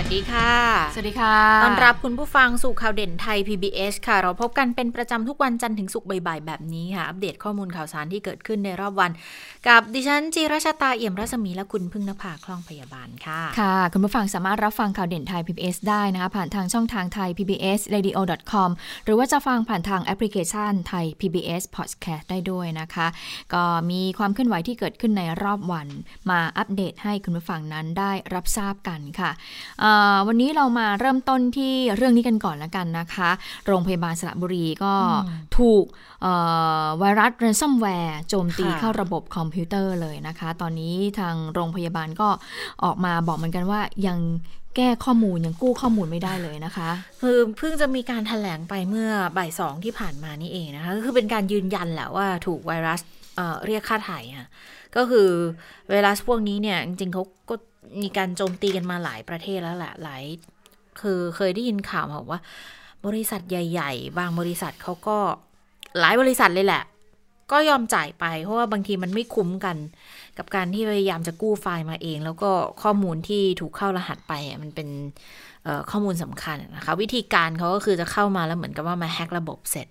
วัสดีค่ะ สวัสดีค่ะต้อนรับคุณผู้ฟังสู่ข่าวเด่นไทย PBS ค่ะ เราพบกันเป็นประจำทุกวันจันทร์ถึงศุกร์บ่ายๆแบบนี้ค่ะ อัปเดตข้อมูลข่าวสารที่เกิดขึ้นในรอบวัน กับดิฉันจีราชาตาเอี่ยมรัศมีและคุณพึ่งนภาคล่องพยาบาลค่ะ ค่ะ คุณผู้ฟังสามารถรับฟังข่าวเด่นไทย PBS ได้นะคะ ผ่านทางช่องทางไทย PBS radio.com หรือว่าจะฟังผ่านทางแอปพลิเคชันไทย PBS podcast ได้ด้วยนะคะ ก็มีความเคลื่อนไหวที่เกิดขึ้นในรอบวัน มาอัปเดตให้คุณผู้ฟังนั้นได้รับทราบกันค่ะเอ่อวันนี้เรามาเริ่มต้นที่เรื่องนี้กันก่อนละกันนะคะ โรงพยาบาลสระบุรีก็ถูกเอ่อไวรัส ransomware โจมตีค่ะเข้าระบบคอมพิวเตอร์เลยนะคะ ตอนนี้ทางโรงพยาบาลก็ออกมาบอกเหมือนกันว่ายังแก้ข้อมูลยังกู้ข้อมูลไม่ได้เลยนะคะคือเพิ่งจะมีการแถลงไปเมื่อบ่ายสองที่ผ่านมานี่เองนะคะก็คือเป็นการยืนยันแหละว่าถูกไวรัสเอ่อเรียกค่าไถ่ค่ะก็คือไวรัสพวกนี้เนี่ยจริงๆเขาก็ มีการโจมตีกันมาหลายประเทศแล้วแหละหลาย คือเคยได้ยินข่าวมาบอกว่า บริษัทใหญ่ ๆ บางบริษัทเขาก็หลายบริษัทเลยแหละ ก็ยอมจ่ายไป เพราะว่าบางทีมันไม่คุ้มกัน กับการที่พยายามจะกู้ไฟล์มาเอง แล้วก็ข้อมูลที่ถูกเข้ารหัสไปอะมันเป็นเอ่อข้อมูลสำคัญนะคะ วิธีการเขาก็คือจะเข้ามาแล้วเหมือนกับว่ามาแฮ็กระบบเสร็จ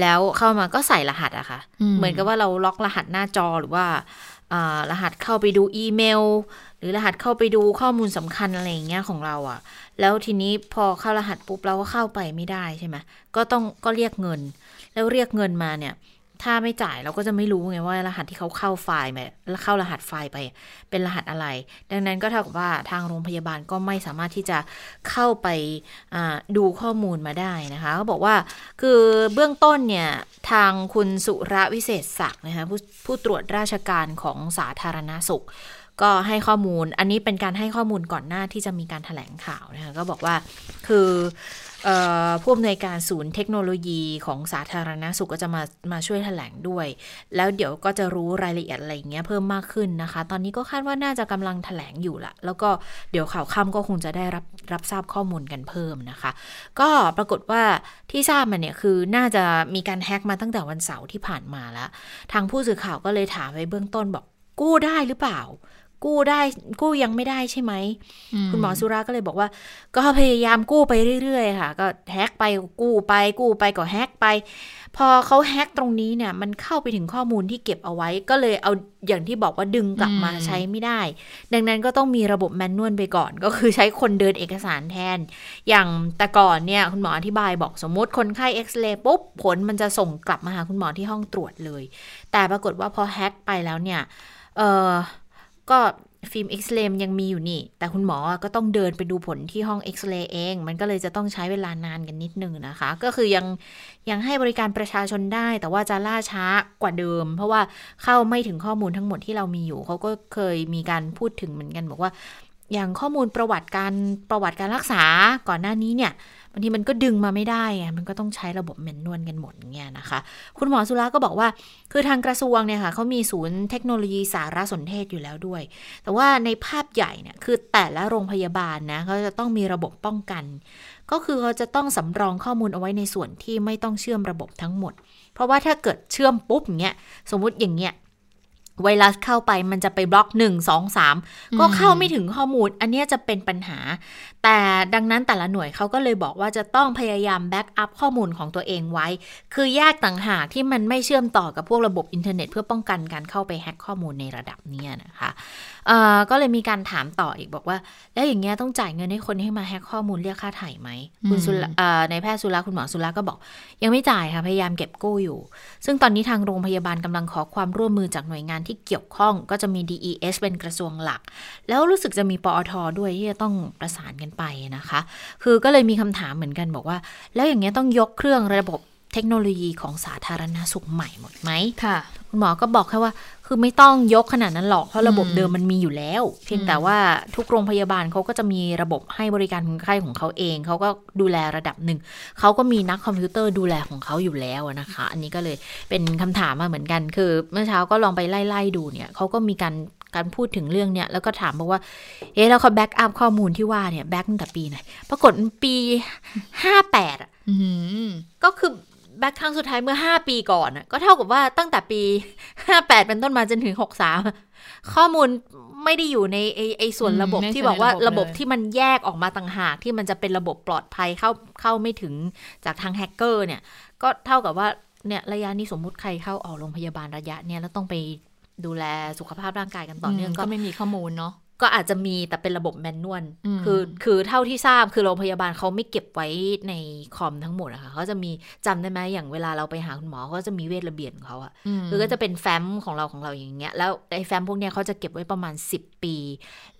แล้วเข้ามาก็ใส่รหัสอะค่ะอืมเหมือนกับว่าเราล็อกรหัสหน้าจอหรือว่าอ่า รหัสเข้าไปดูอีเมล หรือรหัสเข้าไปดูข้อมูลสำคัญอะไรอย่างเงี้ยของเราอะ แล้วทีนี้พอเข้ารหัสปุ๊บเราก็เข้าไปไม่ได้ใช่ไหมก็ต้องก็เรียกเงิน แล้วเรียกเงินมาเนี่ย ถ้าไม่จ่ายเราก็จะไม่รู้ไงว่ารหัสที่เขาเข้าไฟล์มาแล้วเข้ารหัสไฟล์ไป เป็นรหัสอะไร ดังนั้นก็เท่ากับว่าทางโรงพยาบาลก็ไม่สามารถที่จะเข้าไปดูข้อมูลมาได้นะคะเขาบอกว่าคือเบื้องต้นเนี่ยทางคุณสุรวิเศษศักดิ์นะคะผู้ผู้ตรวจราชการของสาธารณสุข ก็ให้ข้อมูล อันนี้เป็นการให้ข้อมูลก่อนหน้าที่จะมีการถแถลงข่าวนะคะก็บอกว่าคือ ผู้อำนวยการศูนย์เทคโนโลยีของสาธารณสุขก็จะมามาช่วยถแถลงด้วย แล้วเดี๋ยวก็จะรู้รายละเอียดอะไรเงี้ยเพิ่มมากขึ้นนะคะ ตอนนี้ก็คาดว่าน่าจะกำลังถแถลงอยู่ละแล้วก็เดี๋ยวข่าวค่ำก็คงจะได้รับรับทราบข้อมูลกันเพิ่มนะคะ ก็ปรากฏว่าที่ทราบมาเนี่ยคือน่าจะมีการแฮ็กมาตั้งแต่วันเสาร์ที่ผ่านมาแล้ว ทางผู้สื่อข่าวก็เลยถามไปเบื้องต้นบอกกู้ได้หรือเปล่า กู้ได้กู้ยังไม่ได้ใช่ไหม คุณหมอสุราก็เลยบอกว่า ก็พยายามกู้ไปเรื่อยๆค่ะ ก็แฮกไปก็กู้ไปกู้ไปก็แฮกไป พอเขาแฮกตรงนี้เนี่ย มันเข้าไปถึงข้อมูลที่เก็บเอาไว้ ก็เลยเอาอย่างที่บอกว่าดึงกลับมาอืมใช้ไม่ได้ ดังนั้นก็ต้องมีระบบแมนนวลไปก่อน ก็คือใช้คนเดินเอกสารแทน อย่างแต่ก่อนเนี่ยคุณหมออธิบายบอกสมมติคนไข้เอ็กซเรย์ปุ๊บผลมันจะส่งกลับมาหาคุณหมอที่ห้องตรวจเลย แต่ปรากฏว่าพอแฮกไปแล้วเนี่ยเออ ก็ฟิล์มเอ็กซเรย์ยังมีอยู่นี่ แต่คุณหมอก็ต้องเดินไปดูผลที่ห้องเอ็กซเรย์เอง มันก็เลยจะต้องใช้เวลานานกันนิดนึงนะคะ ก็คือยังยังให้บริการประชาชนได้ แต่ว่าจะล่าช้ากว่าเดิม เพราะว่าเข้าไม่ถึงข้อมูลทั้งหมดที่เรามีอยู่ เขาก็เคยมีการพูดถึงเหมือนกันบอกว่า อย่างข้อมูลประวัติการประวัติการรักษาก่อนหน้านี้เนี่ยบางทีมันก็ดึงมาไม่ได้ไงมันก็ต้องใช้ระบบแมนนวลกันหมดเงี้ยนะคะ คุณหมอสุราก็บอกว่า คือทางกระทรวงเนี่ยค่ะเขามีศูนย์เทคโนโลยีสารสนเทศอยู่แล้วด้วย แต่ว่าในภาพใหญ่เนี่ยคือแต่ละโรงพยาบาลนะเขาจะต้องมีระบบป้องกัน ก็คือเขาจะต้องสำรองข้อมูลเอาไว้ในส่วนที่ไม่ต้องเชื่อมระบบทั้งหมด เพราะว่าถ้าเกิดเชื่อมปุ๊บอย่างเงี้ยสมมุติอย่างเงี้ย ไวรัสเข้าไปมันจะไปบล็อก 1 2 3 ก็เข้าไม่ถึงข้อมูล อันเนี้ยจะเป็นปัญหา แต่ดังนั้นแต่ละหน่วยเขาก็เลยบอกว่าจะต้องพยายาม backup ข้อมูลของตัวเองไว้ คือแยกต่างหากที่มันไม่เชื่อมต่อกับพวกระบบอินเทอร์เน็ต เพื่อป้องกันการเข้าไปแฮ็กข้อมูลในระดับเนี้ยนะคะเอ่อก็เลยมีการถามต่ออีกบอกว่า แล้วอย่างเงี้ยต้องจ่ายเงินให้คนให้มาแฮ็กข้อมูลเรียกค่าไถ่ไหมคุณสุรเอ่อในแพทย์สุราคุณหมอสุราก็บอก ยังไม่จ่ายค่ะพยายามเก็บกู้อยู่ ซึ่งตอนนี้ทางโรงพยาบาลกำลังขอความร่วมมือจากหน่วยงานที่เกี่ยวข้อง ก็จะมี DES เป็นกระทรวงหลัก แล้วรู้สึกจะมีปอทด้วยที่จะต้องประสานกันไปนะคะ คือก็เลยมีคำถามเหมือนกันบอกว่า แล้วอย่างเงี้ยต้องยกเครื่องระบบเทคโนโลยีของสาธารณสุขใหม่หมดไหมค่ะ คุณหมอก็บอกแค่ว่า คือไม่ต้องยกขนาดนั้นหรอก เพราะระบบอืมเดิมมันมีอยู่แล้ว เพียงแต่ว่าทุกโรงพยาบาลเขาก็จะมีระบบให้บริการคนไข้ของเขาเอง เขาก็ดูแลระดับหนึ่ง เขาก็มีนักคอมพิวเตอร์ดูแลของเขาอยู่แล้วอะนะคะ อันนี้ก็เลยเป็นคำถามมาเหมือนกัน คือ เมื่อเช้าก็ลองไปไล่ๆดูเนี่ยเขาก็มีการ การพูดถึงเรื่องเนี้ยแล้วก็ถามบอกว่า เอ๊ะแล้วเขาแบ็กอัพข้อมูลที่ว่าเนี่ยแบ็กตั้งแต่ปีไหนปรากฏปีห้าแปดอะอื้อหือก็คือแบ็กครั้งสุดท้ายเมื่อ 5 ปีก่อนน่ะก็เท่ากับว่าตั้งแต่ปี 58 เป็นต้นมาจนถึง 63 ข้อมูลไม่ได้อยู่ในไอไอส่วนระบบอืมไม่ที่บอกว่าใช่ในระระบบบบเลยที่มันแยกออกมาต่างหากที่มันจะเป็นระบบปลอดภัยเข้าเข้าไม่ถึงจากทางแฮกเกอร์เนี่ย ก็เท่ากับว่าเนี่ยระยะนี้สมมุติใครเข้าออกโรงพยาบาลระยะเนี่ยแล้วต้องไป ดูแลสุขภาพร่างกายกันต่อเนื่องมก็ก็ไม่มีข้อมูลเนาะก็อาจจะมีแต่เป็นระบบแมนนวลอืมคือคือเท่าที่ทราบคือโรงพยาบาลเขาไม่เก็บไว้ในคอมทั้งหมดอะค่ะเขาจะมีจำได้ไหมอย่างเวลาเราไปหาคุณหมอเขาก็จะมีเวทระเบียนของเขาอะมคือก็จะเป็นแฟ้มของเราของเราอย่างเงี้ยแล้วไอ้แฟ้มพวกเนี้ยเขาจะเก็บไว้ประมาณ 10 ปี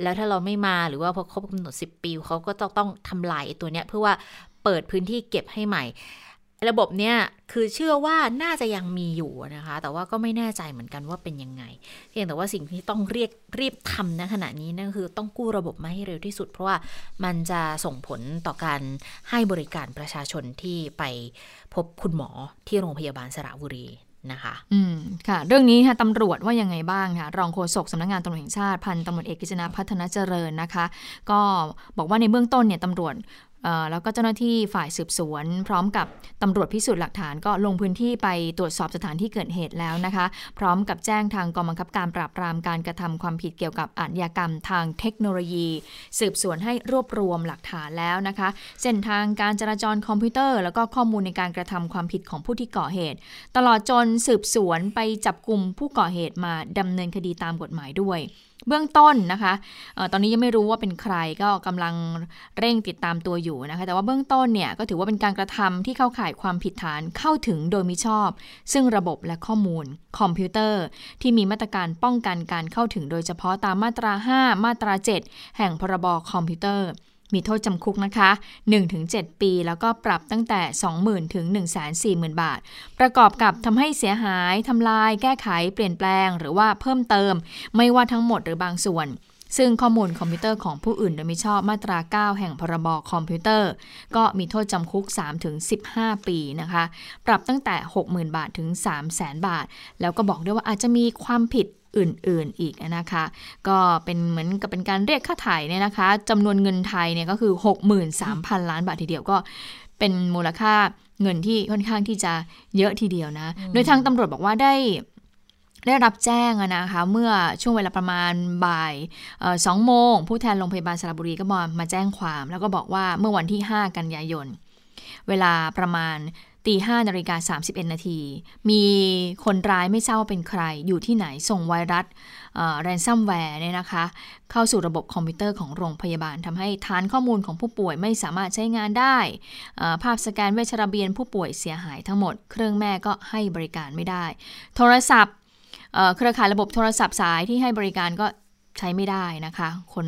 แล้วถ้าเราไม่มาหรือว่าพอครบกำหนด 10 ปีเขาก็ต้องต้องทำลายไอ้ตัวเนี้ยเพื่อว่าเปิดพื้นที่เก็บให้ใหม่ ระบบเนี้ยคือเชื่อว่าน่าจะยังมีอยู่นะคะ แต่ว่าก็ไม่แน่ใจเหมือนกันว่าเป็นยังไง เพียงแต่ว่าสิ่งที่ต้องเรียกรีบทำณขณะนี้นั่นคือต้องกู้ระบบมาให้เร็วที่สุด เพราะว่ามันจะส่งผลต่อการให้บริการประชาชนที่ไปพบคุณหมอที่โรงพยาบาลสระบุรีนะคะอืมค่ะ เรื่องนี้ค่ะตำรวจว่ายังไงบ้างค่ะรองโฆษกสำนักงานตำรวจแห่งชาติพันตำรวจเอกกิจนาพัฒนาเจริญนะคะ ก็บอกว่าในเบื้องต้นเนี่ยตำรวจ แล้วก็เจ้าหน้าที่ฝ่ายสืบสวน พร้อมกับตำรวจพิสูจน์หลักฐานก็ลงพื้นที่ไปตรวจสอบสถานที่เกิดเหตุแล้วนะคะ พร้อมกับแจ้งทางกองบังคับการปราบปรามการกระทำความผิดเกี่ยวกับอาชญากรรมทางเทคโนโลยี สืบสวนให้รวบรวมหลักฐานแล้วนะคะเส้นทางการจราจรคอมพิวเตอร์ แล้วก็ข้อมูลในการกระทำความผิดของผู้ที่ก่อเหตุ ตลอดจนสืบสวนไปจับกลุ่มผู้ก่อเหตุมาดำเนินคดีตามกฎหมายด้วย เบื้องต้นนะคะออตอนนี้ยังไม่รู้ว่าเป็นใครก็กำลังเร่งติดตามตัวอยู่นะคะ แต่ว่าเบื้องต้นเนี่ยก็ถือว่าเป็นการกระทำที่เข้าข่ายความผิดฐานเข้าถึงโดยมิชอบ ซึ่งระบบและข้อมูล คอมพิวเตอร์ ที่มีมาตรการป้องกันการเข้าถึงโดยเฉพาะตามมาตรา 5 มาตรา 7 แห่งพรบคอมพิวเตอร์ มีโทษจำคุกนะคะ 1-7 ปี แล้วก็ปรับตั้งแต่ 20,000 ถึง 140,000 บาท ประกอบกับทำให้เสียหายทำลาย แก้ไข เปลี่ยนแปลง หรือว่าเพิ่มเติม ไม่ว่าทั้งหมดหรือบางส่วนซึ่งข้อมูลคอมพิวเตอร์ของผู้อื่นโดยมิชอบมาตรา 9 แห่งพรบคอมพิวเตอร์ ก็มีโทษจำคุก 3-15 ปีนะคะ ปรับตั้งแต่ 60,000 บาทถึง 300,000 บาท แล้วก็บอกด้วยว่าอาจจะมีความผิด อื่นๆอีกนะคะ ก็เป็นเหมือนกับเป็นการเรียกค่าไถ่เนี่ยนะคะจำนวนเงินไทยเนี่ยก็คือ 63,000 ล้านบาททีเดียวก็เป็นมูลค่าเงินที่ค่อนข้างที่จะเยอะทีเดียวนะ โดยทางตำรวจบอกว่าได้ได้รับแจ้งอะนะคะเมื่อช่วงเวลาประมาณบ่ายเอ่อสองโมง ผู้แทนโรงพยาบาลสระบุรีก็มามาแจ้งความ แล้วก็บอกว่าเมื่อวันที่ 5 กันยายน เวลาประมาณ ตีห้านาฬิกา31นาที มีคนร้ายไม่ทราบว่าเป็นใคร อยู่ที่ไหนส่งไวรัส ransomware เนี่ยนะคะ เข้าสู่ระบบคอมพิวเตอร์ของโรงพยาบาลทำให้ฐานข้อมูลของผู้ป่วยไม่สามารถใช้งานได้ ภาพสแกนเวชระเบียนผู้ป่วยเสียหายทั้งหมด เครื่องแม่ข่ายก็ให้บริการไม่ได้ โทรศัพท์เครือข่ายระบบโทรศัพท์สายที่ให้บริการก็ ใช้ไม่ได้นะคะ คน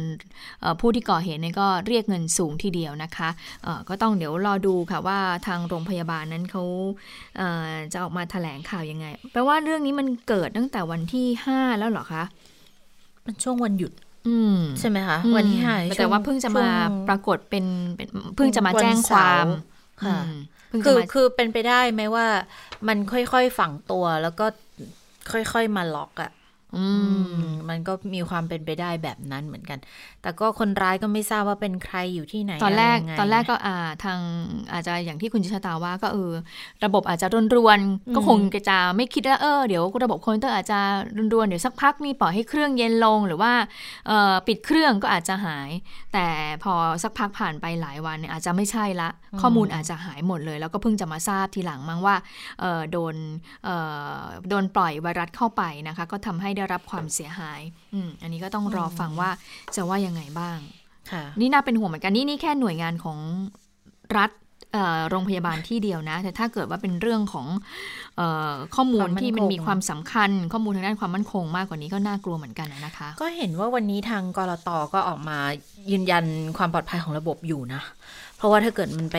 เอ่อผู้ที่ก่อเหตุเนี่ยก็เรียกเงินสูงทีเดียวนะคะเอ่อก็ต้องเดี๋ยวรอดูค่ะว่าทางโรงพยาบาลนั้นเขาเอ่อจะออกมาแถลงข่าวยังไง แปลว่าเรื่องนี้มันเกิดตั้งแต่วันที่ 5 แล้วเหรอคะมันช่วงวันหยุดอืมใช่ไหมคะอืมวันที่ห้าแต่ว่าเพิ่งจะมาช่วปรากฏเป็นเป็นเพิ่งจะมาแจ้งความค่ะอืมเพิ่งคืจะอมาคือเป็นไปได้ไหมว่า มันค่อยๆฝังตัวแล้วก็ค่อยๆมาล็อกอะ่ะ อือืมมมันก็มีความเป็นไปได้แบบนั้นเหมือนกัน แต่ก็คนร้ายก็ไม่ทราบว่าเป็นใครอยู่ที่ไหน ตอนแรกะไยังไงตอนแรกก็อ่า ทางอาจจะอย่างที่คุณชิชาตาว่าก็เออ ระบบอาจจะรวนรวนๆอืมก็คงจะไม่คิดว่าเออ เดี๋ยวระบบคอมพิวเตอร์อาจจะรวนรวนๆเดี๋ยวสักพักนี่ปล่อยให้เครื่องเย็นลงหรือว่าเอ่อปิดเครื่องก็อาจจะหาย แต่พอสักพักผ่านไปหลายวันเนี่ยอาจจะไม่ใช่ละ ข้อมูลอาจจะหายหมดเลย แล้วก็เพิ่งจะมาทราบทีหลังมั้งว่าเออโดนเอ่อโดนปล่อยไวรัสเข้าไปนะคะ ก็ทำให้ได้รับความเสียหายอืมอันนี้ก็ต้องรอฟังว่าจะว่ายังไงบ้างค่ะนี่น่าเป็นห่วงเหมือนกันนี่นี่แค่หน่วยงานของรัฐเอ่อโรงพยาบาลที่เดียวนะ แต่ถ้าเกิดว่าเป็นเรื่องของเออข้อมูลความมั่นที่มันคงมีความสำคัญ ข้อมูลทางด้านความมั่นคงมากกว่านี้ก็น่ากลัวเหมือนกันนะคะ ก็เห็นว่าวันนี้ทางกรตก็ออกมายืนยันความปลอดภัยของระบบอยู่นะ เพราะว่าถ้าเกิดมันไป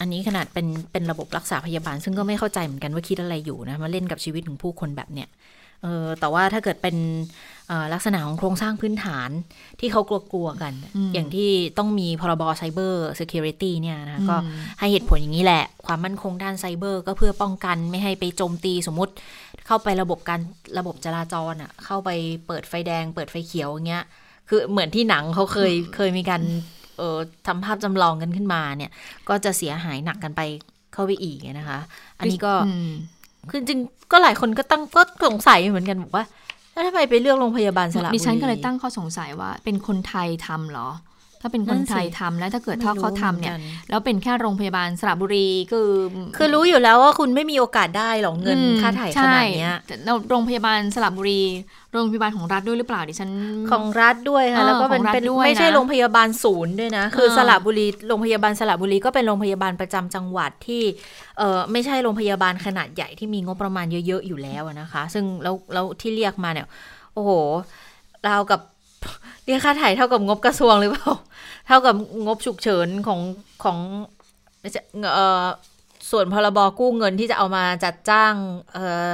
อันนี้ขนาดเป็นเป็นระบบรักษาพยาบาล ซึ่งก็ไม่เข้าใจเหมือนกันว่าคิดอะไรอยู่นะมาเล่นกับชีวิตของผู้คนแบบเนี้ย เออแต่ว่าถ้าเกิดเป็นเอ่อลักษณะของโครงสร้างพื้นฐานที่เขากลัวๆกันอืมอย่างที่ต้องมีพรบไซเบอร์เซ u r i t y เนี่ยนะก็อืมให้เหตุผลอย่างนี้แหละ ความมั่นคงด้านไซเบอร์ ก็เพื่อป้องกันไม่ให้ไปโจมตีสมมติ เข้าไประบบการระบบจราจรอะเข้าไปเปิดไฟแดง เปิดไฟเขียวอย่างเงี้ยคือเหมือนที่หนังเขาเคยเคยมีการเอ่อทำภาพจำลองกันขึ้นมาเนี่ย ก็จะเสียหายหนักกันไปเข้าไปอีกนะคะ อันนี้ก็อืม คือจริงก็หลายคนก็ตั้งก็สงสัยเหมือนกันบอกว่าแล้วทำไมไปเลือกโรงพยาบาลสระบุรีดิฉันก็เลยตั้งข้อสงสัยว่าเป็นคนไทยทำเหรอ ถ้าเป็นคนไทยทำแล้วถ้าเกิดถ้าเขาทำเนี่ยไม่รู้หมือกัแล้วเป็นแค่โรงพยาบาลสระบุรีคือคือรู้อยู่แล้วว่าคุณไม่มีโอกาสได้หรอกเงินอืมค่าถ่ายขนาดเนี้ยใช่แต่โรงพยาบาลสระบุรี โรงพยาบาลของรัฐด้วยหรือเปล่าดิฉันของรัฐด้วยค่ะเออแล้วก็เป็นของรัฐเป็นด้วยไม่ใช่นะโรงพยาบาลศูนย์ด้วยนะ คือเออสระบุรีโรงพยาบาลสระบุรีก็เป็นโรงพยาบาลประจำจังหวัดที่เออไม่ใช่โรงพยาบาลขนาดใหญ่ที่มีงบประมาณเยอะๆอยู่แล้วอะนะคะ ซึ่งแล้วแล้วที่เรียกมาเนี่ย โอ้โหราวกับ เรียกค่าถ่ายเท่ากับงบกระทรวงหรือเปล่า เท่ากับงบฉุกเฉินของของเอ่อส่วนพรบกู้เงินที่จะเอามาจัดจ้างเอ่อ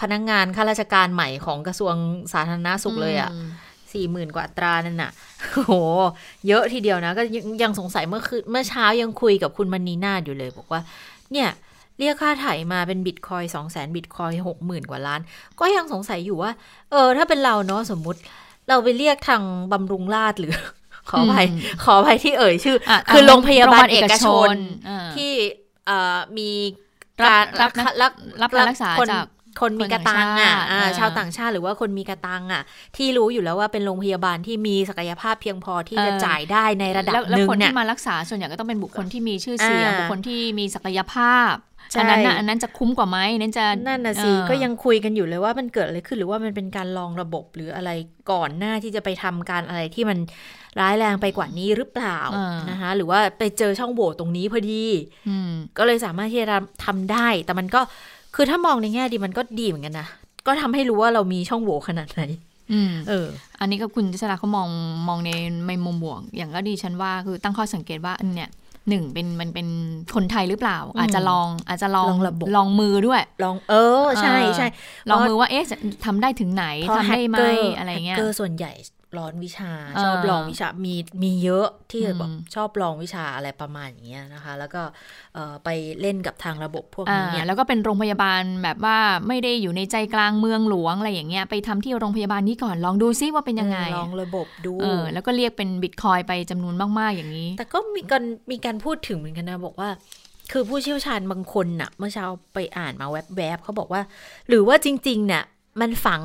พนักงงานข้าราชการใหม่ของกระทรวงสาธารณสุขเลยอะมสี่หมื่นกว่าอัตรานั่นน่ะโอ้โห เยอะทีเดียวนะ ก็ยังยังสงสัยเมื่อคืนเมื่อเช้ายังคุยกับคุณมณีนาฏอยู่เลย บอกว่า เนี่ย เรียกค่าไถ่มาเป็นบิตคอยสองแสนบิตคอยหกหมื่นกว่าล้าน ก็ยังสงสัยอยู่ว่า เออ ถ้าเป็นเราเนาะสมมุติ เราไปเรียกทางบำรุงราษฎร์หรือ ขออภัยอืมขออภัยที่เอ่ยชื่อะคือโรงพยาบาลโรงเอกชนเออที่เอ่อมีรับการรับนักรับรับการรักษาคนจากคนมีกระตังอะคนต่างชาติอ่าอ่าชาวต่างชาติหรือว่าคนมีกระตังอะ ที่รู้อยู่แล้วว่าเป็นโรงพยาบาลที่มีศักยภาพเพียงพอที่จะเออจ่ายได้ในระดับแล้วหแล้วนึ่งคนเนี่ยที่มารักษาส่วนใหญ่ก็ต้องเป็นบุคคลที่มีชื่อเสียงอ่าบุคคลที่มีศักยภาพใช่ อันนั้นน่ะอันนั้นจะคุ้มกว่าไหมนั่นจะนั่นน่ะสิเออก็ยังคุยกันอยู่เลยว่ามันเกิดอะไรขึ้นหรือว่ามันเป็นการลองระบบหรืออะไรก่อนหน้าที่จะไปทำการอะไรที่มันร้ายแรงไปกว่านี้หรือเปล่านะคะหรือว่าไปเจอช่องโหว่ตรงนี้พอดีอืมก็เลยสามารถที่จะทำได้ แต่มันก็คือถ้ามองในแง่ดีมันก็ดีเหมือนกันนะก็ทำให้รู้ว่าเรามีช่องโหว่ขนาดไหนอืมเออ อันนี้ก็คุณจิชราเขามองมองในในมุมบวก อย่างก็ดีฉันว่าคือตั้งข้อสังเกตว่าอันเนี่ย หนึ่งเป็นมันเป็นคนไทยหรือเปล่าอืมอาจจะลองอาจจะลองลองระบบลองมือด้วย ลองเออใช่ใช่ลองมือว่าเอ๊ะจะทำได้ถึงไหนเพราะทำได้ไหมแฮกเกออะไรเงี้ยแฮกเกอร์ส่วนใหญ่ ร้อนวิชาเออชอบลองวิชามีมีเยอะที่อืมแบบชอบลองวิชาอะไรประมาณอย่างเงี้ยนะคะ แล้วก็เออไปเล่นกับทางระบบพวกอ่านี้เนี่ยแล้วก็เป็นโรงพยาบาลแบบว่าไม่ได้อยู่ในใจกลางเมืองหลวงอะไรอย่างเงี้ยไปทำที่โรงพยาบาลนี้ก่อนลองดูซิว่าเป็นยังไงลองระบบดูเออแล้วก็เรียกเป็นบิตคอยน์ไปจำนวนมาก ๆ อย่างนี้ แต่ก็มีการมีการพูดถึงเหมือนกันนะบอกว่าคือผู้เชี่ยวชาญบางคนน่ะ เมื่อเช้าไปอ่านมาแวบๆเขาบอกว่า หรือว่าจริงๆเนี่ย มันฝัง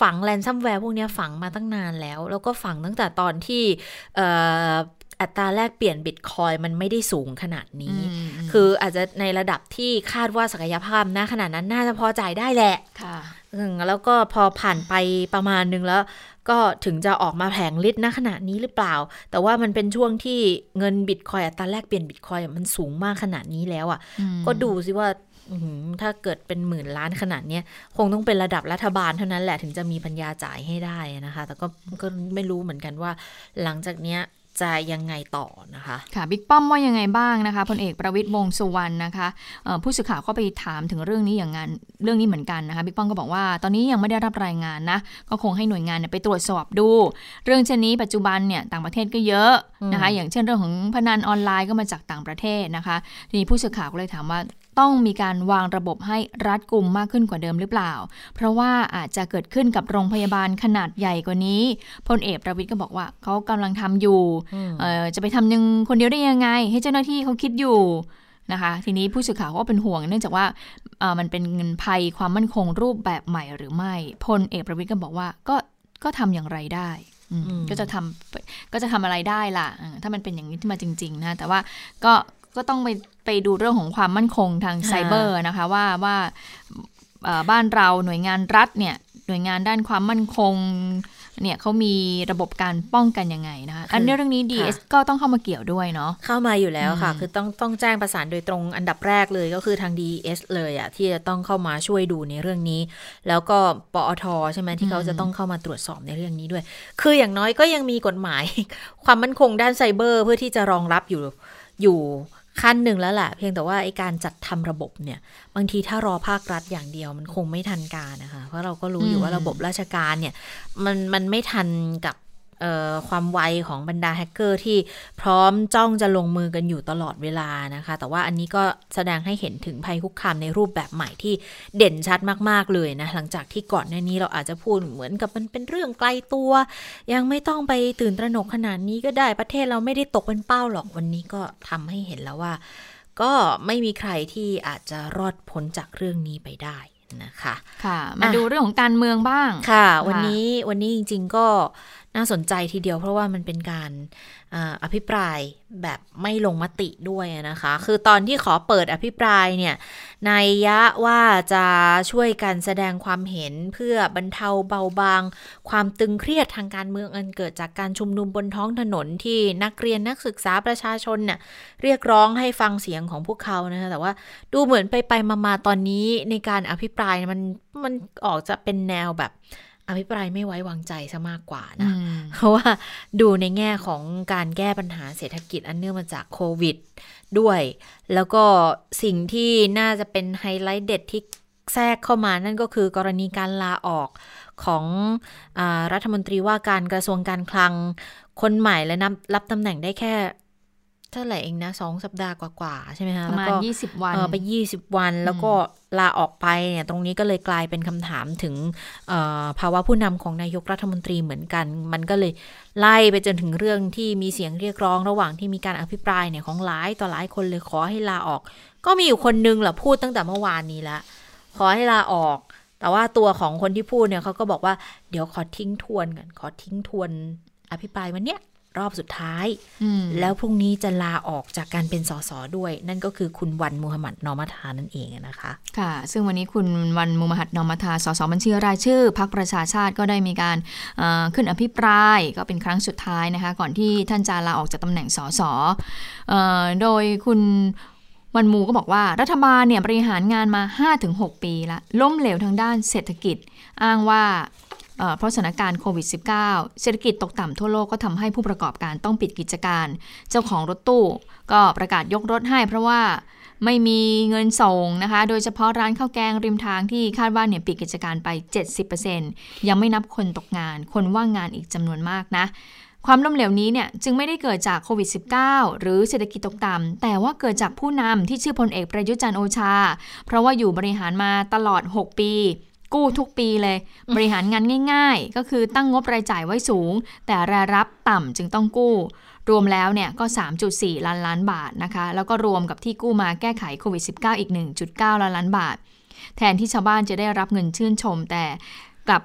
ฝัง ransomware พวกเนี้ยฝังมาตั้งนานแล้ว แล้วก็ฝังตั้งแต่ตอนที่เอ่ออัตราแลกเปลี่ยนบิตคอยน์มันไม่ได้สูงขนาดนี้อืมอืมคืออาจจะในระดับที่คาดว่าศักยภาพนะขนาดนั้นน่าจะพอจ่ายได้แหละค่ะอืมแล้วก็พอผ่านไปประมาณนึงแล้ว ก็ถึงจะออกมาแผงลิตรนะขนาดนี้หรือเปล่า แต่ว่ามันเป็นช่วงที่เงินบิตคอยอัตราแลกเปลี่ยนบิตคอยมันสูงมากขนาดนี้แล้วอะ่ะอืมก็ดูสิว่าอื้อหือ ถ้าเกิดเป็นหมื่นล้านขนาดเนี้ยคงต้องเป็นระดับรัฐบาลเท่านั้นแหละถึงจะมีปัญญาจ่ายให้ได้นะคะ แต่ก็ก็ไม่รู้เหมือนกันว่า หลังจากเนี้ยจะยังไงต่อนะคะ ค่ะบิ๊กป้อมว่ายังไงบ้างนะคะพลเอกประวิตยวงษ์สุวรรณนะคะเอ่อผู้สื่อข่าวก็ไปถามถึงเรื่องนี้อย่างงานเรื่องนี้เหมือนกันนะคะบิ๊กป้อมก็บอกว่าตอนนี้ยังไม่ได้รับรายงานนะก็คงให้หน่วยงานเนี่ยไปตรวจสอบดู เรื่องเช่นนี้ปัจจุบันเนี่ยต่างประเทศก็เยอะนะคะ อย่างเช่นเรื่องของพนันออนไลน์ก็มาจากต่างประเทศนะคะทีนี้ผู้สื่อข่าวก็เลยถามว่า ต้องมีการวางระบบให้รัดกุมมากขึ้นกว่าเดิมหรือเปล่า เพราะว่าอาจจะเกิดขึ้นกับโรงพยาบาลขนาดใหญ่กว่านี้พลเอกประวิตยก็บอกว่าเขากำลังทำอยู่เอ่อจะไปทำยังคนเดียวได้ยังไง ให้เจ้าหน้าที่เขาคิดอยู่นะคะ ทีนี้ผู้สื่อข่าวก็เป็นห่วงเนื่องจากว่าเอ่อมันเป็นเงินภัยความมั่นคงรูปแบบใหม่หรือไม่พลเอกประวิตยก็บอกว่าก็ก็ทำอย่างไรได้อืมอืมก็จะทำก็จะทำอะไรได้ล่ะเออถ้ามันเป็นอย่างนี้ที่มาจริง ๆ นะ แต่ว่าก็ก็ต้องไป ไปดูเรื่องของความมั่นคงทางไซเบอร์นะคะว่าว่าเอ่อบ้านเราหน่วยงานรัฐเนี่ยหน่วยงานด้านความมั่นคงเนี่ยเขามีระบบการป้องกันยังไงนะคะอันนี้เรื่องนี้ DS ก็ต้องเข้ามาเกี่ยวด้วยเนาะเข้ามาอยู่แล้วค่ะอืมคือต้องต้องแจ้งประสานโดยตรงอันดับแรกเลยก็คือทาง DES เลยอะที่จะต้องเข้ามาช่วยดูในเรื่องนี้ แล้วก็ปอทใช่ไหมที่เขาจะต้องเข้ามาตรวจสอบในเรื่องนี้ด้วย คืออย่างน้อยก็ยังมีกฎหมาย ความมั่นคงด้านไซเบอร์ เพื่อที่จะรองรับอยู่อยู่ ขั้นหนึ่งแล้วแหละเพียงแต่ว่าไอการจัดทำระบบเนี่ย บางทีถ้ารอภาครัฐอย่างเดียวมันคงไม่ทันการนะคะ เพราะเราก็รู้อยู่ว่าระบบราชการเนี่ย มันมันไม่ทันกับ ความไวของบรรดาแฮกเกอร์ที่พร้อมจ้องจะลงมือกันอยู่ตลอดเวลานะคะ แต่ว่าอันนี้ก็แสดงให้เห็นถึงภัยคุกคามในรูปแบบใหม่ที่เด่นชัดมากๆเลยนะ หลังจากที่ก่อนหน้านี้เราอาจจะพูดเหมือนกับมันเป็นเรื่องไกลตัว ยังไม่ต้องไปตื่นตระหนกขนาดนี้ก็ได้ประเทศเราไม่ได้ตกเป็นเป้าหรอกวันนี้ก็ทำให้เห็นแล้วว่า ก็ไม่มีใครที่อาจจะรอดพ้นจากเรื่องนี้ไปได้นะคะ ค่ะ มาดูเรื่องของการเมืองบ้าง ค่ะ วันนี้วันนี้จริง ๆ ก็ น่าสนใจทีเดียวเพราะว่ามันเป็นการอภิปรายแบบไม่ลงมติด้วยนะคะ คือตอนที่ขอเปิดอภิปรายเนี่ยนายยะว่าจะช่วยกันแสดงความเห็นเพื่อบรรเทาเบาบาง ความตึงเครียดทางการเมืองอันเกิดจากการชุมนุมบนท้องถนนที่นักเรียนนักศึกษาประชาชนเนี่ยเรียกร้องให้ฟังเสียงของพวกเขานะคะแต่ว่าดูเหมือนไปไปมาๆตอนนี้ในการอภิปรายมันมันออกจะเป็นแนวแบบ อภิปรายไม่ไว้วางใจซะมากกว่านะ เพราะว่าดูในแง่ของการแก้ปัญหาเศรษฐกิจอันเนื่องมาจากโควิด ด้วย แล้วก็สิ่งที่น่าจะเป็นไฮไลท์เด็ดที่แทรกเข้ามานั่นก็คือกรณีการลาออกของอรัฐมนตรีว่าการกระทรวงการคลังคนใหม่และนับรับตำแหน่งได้แค่ เท่าไหร่เองนะสองสัปดาห์กว่าๆใช่ไหมคะประมาณยี่สิบวันไปยี่สิบวัน แล้วก็ลาออกไปเนี่ยตรงนี้ก็เลยกลายเป็นคำถามถึงภาวะผู้นำของนายกรัฐมนตรีเหมือนกัน มันก็เลยไล่ไปจนถึงเรื่องที่มีเสียงเรียกร้องระหว่างที่มีการอภิปรายเนี่ยของหลายต่อหลายคนเลยขอให้ลาออก ก็มีอยู่คนนึงแหละพูดตั้งแต่เมื่อวานนี้ละขอให้ลาออก แต่ว่าตัวของคนที่พูดเนี่ยเขาก็บอกว่าเดี๋ยวขอทิ้งทวนกันขอทิ้งทวนอภิปรายวันเนี้ย รอบสุดท้าย แล้วพรุ่งนี้จะลาออกจากการเป็นสสด้วย นั่นก็คือคุณวันมูฮัมหมัดนอมัทานั่นเองนะคะ ค่ะ ซึ่งวันนี้คุณวันมูฮัมหมัดนอมัทาสสบัญชีรายชื่อพักประชาชาติก็ได้มีการขึ้นอภิปรายก็เป็นครั้งสุดท้ายนะคะ ก่อนที่ท่านจะลาออกจากตำแหน่งสสโดยคุณวันมูก็บอกว่ารัฐบาลเนี่ยบริหารงานมา 5-6 ปีละล้มเหลวทางด้านเศรษฐกิจ อ้างว่า เพราะสถานการณ์โควิด -19 เศรษฐกิจตกต่ำทั่วโลกก็ทำให้ผู้ประกอบการต้องปิดกิจการ เจ้าของรถตู้ก็ประกาศยกรถให้ เพราะว่าไม่มีเงินส่งนะคะ โดยเฉพาะร้านข้าวแกงริมทางที่คาดว่าเนี่ยปิดกิจการไป 70%ยังไม่นับคนตกงาน คนว่างงานอีกจำนวนมากนะความล้มเหลวนี้เนี่ยจึงไม่ได้เกิดจากโควิด -19 หรือเศรษฐกิจตกต่ำแต่ว่าเกิดจากผู้นำที่ชื่อพลเอกประยุจันโอชา เพราะว่าอยู่บริหารมาตลอด 6 ปี กู้ทุกปีเลย บริหารงานง่าย ๆ ก็คือตั้งงบรายจ่ายไว้สูง แต่รายรับต่ำจึงต้องกู้ รวมแล้วเนี่ยก็ 3.4 ล้านล้านบาทนะคะ แล้วก็รวมกับที่กู้มาแก้ไขโควิด -19 อีก 1.9 ล้านล้านบาท แทนที่ชาวบ้านจะได้รับเงินชื่นชมแต่กลับ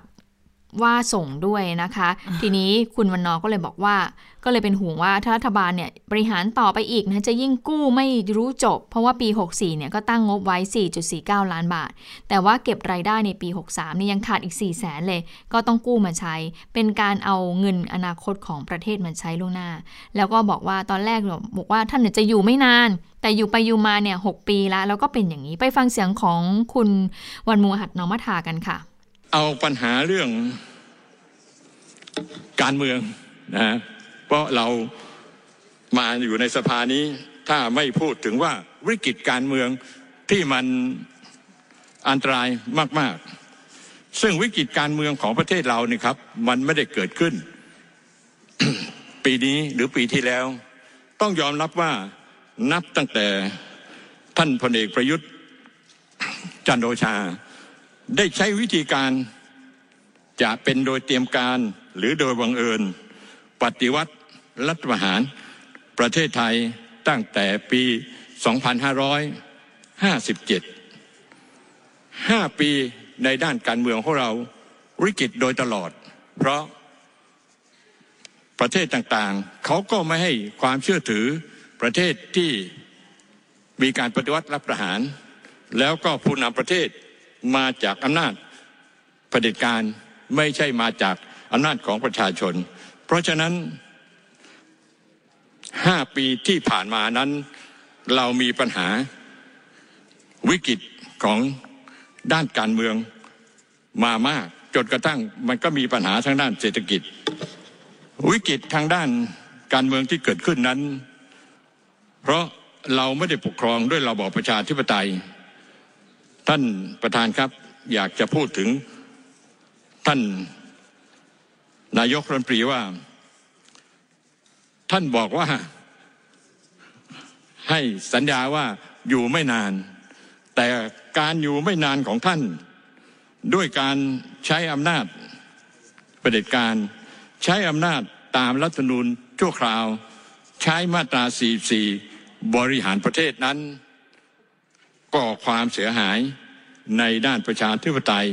ว่าส่งด้วยนะคะ ทีนี้คุณวันนอก็เลยบอกว่า ก็เลยเป็นห่วงว่าถ้ารัฐบาลเนี่ยบริหารต่อไปอีกนะจะยิ่งกู้ไม่รู้จบ เพราะว่าปี 64เนี่ยก็ตั้งงบไว้ 4.49 ล้านบาท แต่ว่าเก็บรายได้ในปี 63นี่ยังขาดอีก 4 0 0แสนเลย ก็ต้องกู้มาใช้ เป็นการเอาเงินอนาคตของประเทศมาใช้ล่วงหน้า แล้วก็บอกว่าตอนแรกบอกว่าท่านจะอยู่ไม่นาน แต่อยู่ไปอยู่มาเนี่ยหปีแล้วแล้วก็เป็นอย่างนี้ไปฟังเสียงของคุณวันมูหัดนอมัทากันค่ะ เอาปัญหาเรื่องการเมืองนะเพราะเรามาอยู่ในสภานี้ ถ้าไม่พูดถึงว่าวิกฤตการเมืองที่มันอันตรายมาก ๆ ซึ่งวิกฤตการเมืองของประเทศเรานี่ครับ มันไม่ได้เกิดขึ้น ปีนี้หรือปีที่แล้ว ต้องยอมรับว่านับตั้งแต่ท่านพลเอกประยุทธ์จันโอชา ได้ใช้วิธีการจะเป็นโดยเตรียมการหรือโดยบังเอิญ ปฏิวัติรัฐประหารประเทศไทยตั้งแต่ปี 2557 5 ปีในด้านการเมืองของเราวิกฤตโดยตลอด เพราะประเทศต่างๆ เขาก็ไม่ให้ความเชื่อถือประเทศที่มีการปฏิวัติรับประหาร แล้วก็ผู้นำประเทศ มาจากอำนาจเผด็จการไม่ใช่มาจากอำนาจของประชาชน เพราะฉะนั้นห้าปีที่ผ่านมานั้น เรามีปัญหาวิกฤตของด้านการเมืองมามากจนกระทั่งมันก็มีปัญหาทางด้านเศรษฐกิจ วิกฤตทางด้านการเมืองที่เกิดขึ้นนั้น เพราะเราไม่ได้ปกครองด้วยระบอบประชาธิปไตย ท่านประธานครับอยากจะพูดถึงท่านนายกรัฐมนตรีว่า ท่านบอกว่า ให้สัญญาว่าอยู่ไม่นาน แต่การอยู่ไม่นานของท่าน ด้วยการใช้อำนาจประเด็จการ ใช้อำนาจตามรัฐธรรมนูญชั่วคราว ใช้มาตรา 44 บริหารประเทศนั้น ก่อความเสียหายในด้านประชาธิปไตย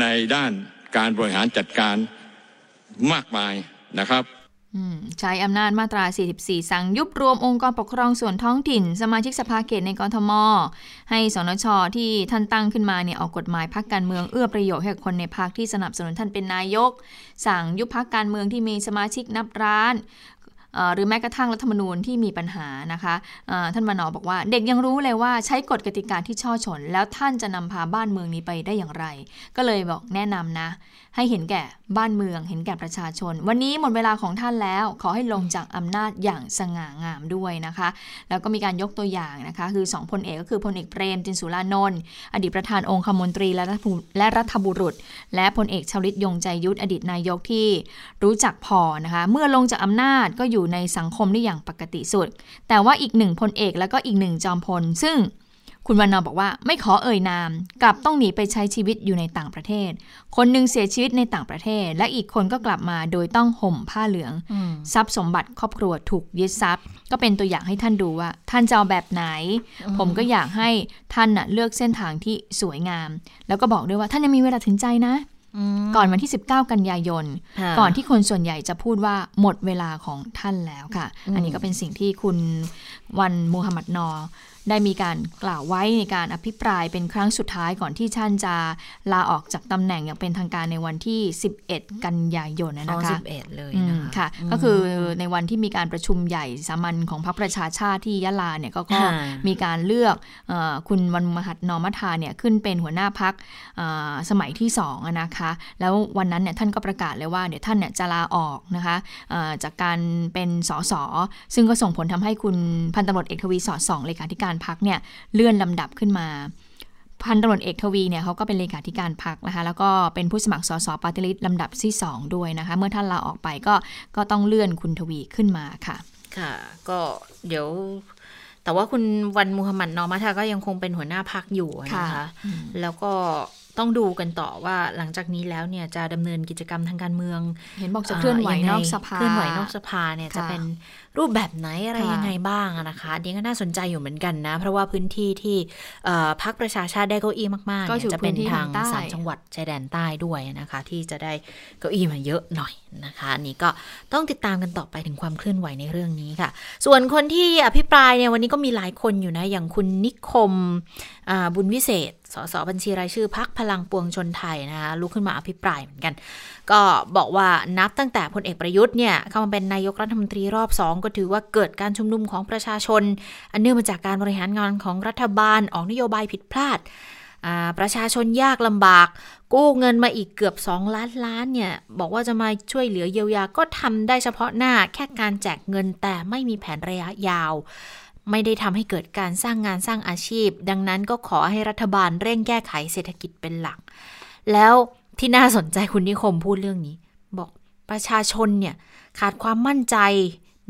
ในด้านการบริหารจัดการมากมายนะครับใช้อำนาจมาตรา 44 สั่งยุบรวมองค์กรปกครองส่วนท้องถิ่น สมาชิกสภาเขตในกรทม ให้สนชที่ท่านตั้งขึ้นมาเนี่ยออกกฎหมายพักการเมืองเอื้อประโยชน์ให้คนในพักที่สนับสนุนท่านเป็นนายก สั่งยุบพักการเมืองที่มีสมาชิกนับร้าน หรือแม้กระทั่งรัฐธรรมนูญที่มีปัญหานะคะท่านมานอบอกว่า เด็กยังรู้เลยว่าใช้กฎกติกาที่ช่อชนแล้วท่านจะนำพาบ้านเมืองนี้ไปได้อย่างไร ก็เลยบอกแนะนำนะ ให้เห็นแก่บ้านเมือง เห็นแก่ประชาชน วันนี้หมดเวลาของท่านแล้ว ขอให้ลงจากอำนาจอย่างสง่างามด้วยนะคะ แล้วก็มีการยกตัวอย่างนะคะคือสองพลเอกก็คือพลเอกเปรมตินสุรานนท์อดีตประธานองคมนตรีและรัฐบุและรัฐบุรุษ และพลเอกชวลิตยงใจยุทธอดีตนายกที่รู้จักพอนะคะเมื่อลงจากอำนาจก็อยู่ในสังคมได้อย่างปกติสุด แต่ว่าอีกหนึ่งพลเอกแล้วก็อีกหนึ่งจอมพล ซึ่งคุณวันนอบอกว่าไม่ขอเอ่ยนาม กลับต้องหนีไปใช้ชีวิตอยู่ในต่างประเทศ คนหนึ่งเสียชีวิตในต่างประเทศ และอีกคนก็กลับมาโดยต้องห่มผ้าเหลืองอทรัพย์สมบัติครอบครัวถูกยึดทรัพย์ ก็เป็นตัวอย่างให้ท่านดูว่า ท่านจะเอาแบบไหน ผมก็อยากให้ท่านน่ะเลือกเส้นทางที่สวยงาม แล้วก็บอกด้วยว่าท่านยังมีเวลาถึงใจนะ ก่อนวันที่ 19 กันยายนค่ะก่อนที่คนส่วนใหญ่จะพูดว่าหมดเวลาของท่านแล้วค่ะอืมอันนี้ก็เป็นสิ่งที่คุณวันมูฮัมหมัดนอ ได้มีการกล่าวไว้ในการอภิปรายเป็นครั้งสุดท้ายก่อนที่ท่านจะลาออกจากตำแหน่งอย่างเป็นทางการในวันที่ 11 กันยายนนะอ๋อนะคะสิบเอ็ดเลยอืนะมคะค่ะมก็คือในวันที่มีการประชุมใหญ่สามัญของพรรคประชาชาติที่ยะลาเนี่ยก็ก็ค่ะมีการเลือกเออคุณวันมูหะมัดนอร์ มะทาเนี่ยขึ้นเป็นหัวหน้าพรรคสมัยที่สองอะนะคะ แล้ววันนั้นเนี่ยท่านก็ประกาศเลยว่าเดี๋ยวท่านเนี่ยจะลาออกนะคะเอ่อจากการเป็นสสซึ่งก็ส่งผลทำให้คุณพันตำรวจเอกทวีสอดส่องเลขาธิการพรรคเนี่ยเลื่อนลำดับขึ้นมาพันตำรวจเอกทวีเนี่ยเขาก็เป็นเลขาธิการพรรคนะคะ แล้วก็เป็นผู้สมัครสส party list ลำดับที่ 2 ด้วยนะคะ เมื่อท่านลาออกไปก็ก็ต้องเลื่อนคุณทวีขึ้นมาค่ะ ค่ะ ก็เดี๋ยว แต่ว่าคุณวันมูฮัมหมัดนอมัทาก็ยังคงเป็นหัวหน้าพักอยู่นะคะค่ะอืมแล้วก็ ต้องดูกันต่อว่าหลังจากนี้แล้วเนี่ยจะดำเนินกิจกรรมทางการเมือง เห็นบอกจะเคลื่อนไหวยังไงนอกสภาเคลื่อนไหวนอกสภาเนี่ยค่ะจะเป็นรูปแบบไหนอะไรค่ะยังไงบ้างอะนะคะอันนี้ก็น่าสนใจอยู่เหมือนกันนะ เพราะว่าพื้นที่ที่เอ่อพักประชาชาติได้เก้าอี้มากๆก็เนี่ยอยู่จะเป็นพื้นที่ทางทางใต้สามจังหวัดชายแดนใต้ด้วยนะคะ ที่จะได้เก้าอี้มาเยอะหน่อยนะคะอันนี้ก็ต้องติดตามกันต่อไปถึงความเคลื่อนไหวในเรื่องนี้ค่ะ ส่วนคนที่อภิปรายเนี่ยวันนี้ก็มีหลายคนอยู่นะอย่างคุณนิคมอ่าบุญวิเศษ สสบัญชีรายชื่อพักพลังปวงชนไทยนะคะลุกขึ้นมาอภิปรายเหมือนกัน ก็บอกว่านับตั้งแต่พลเอกประยุทธ์เนี่ยเข้ามาเป็นนายกรัฐมนตรีรอบ 2 ก็ถือว่าเกิดการชุมนุมของประชาชน อันเนื่องมาจากการบริหารงานของรัฐบาลออกนโยบายผิดพลาดประชาชนยากลำบาก กู้เงินมาอีกเกือบ 2 ล้านล้านเนี่ย บอกว่าจะมาช่วยเหลือเยียวยาก็ทำได้เฉพาะหน้าแค่การแจกเงินแต่ไม่มีแผนระยะยาว ไม่ได้ทำให้เกิดการสร้างงานสร้างอาชีพ ดังนั้นก็ขอให้รัฐบาลเร่งแก้ไขเศรษฐกิจเป็นหลัก แล้วที่น่าสนใจคุณนิคมพูดเรื่องนี้ บอกประชาชนเนี่ย ขาดความมั่นใจ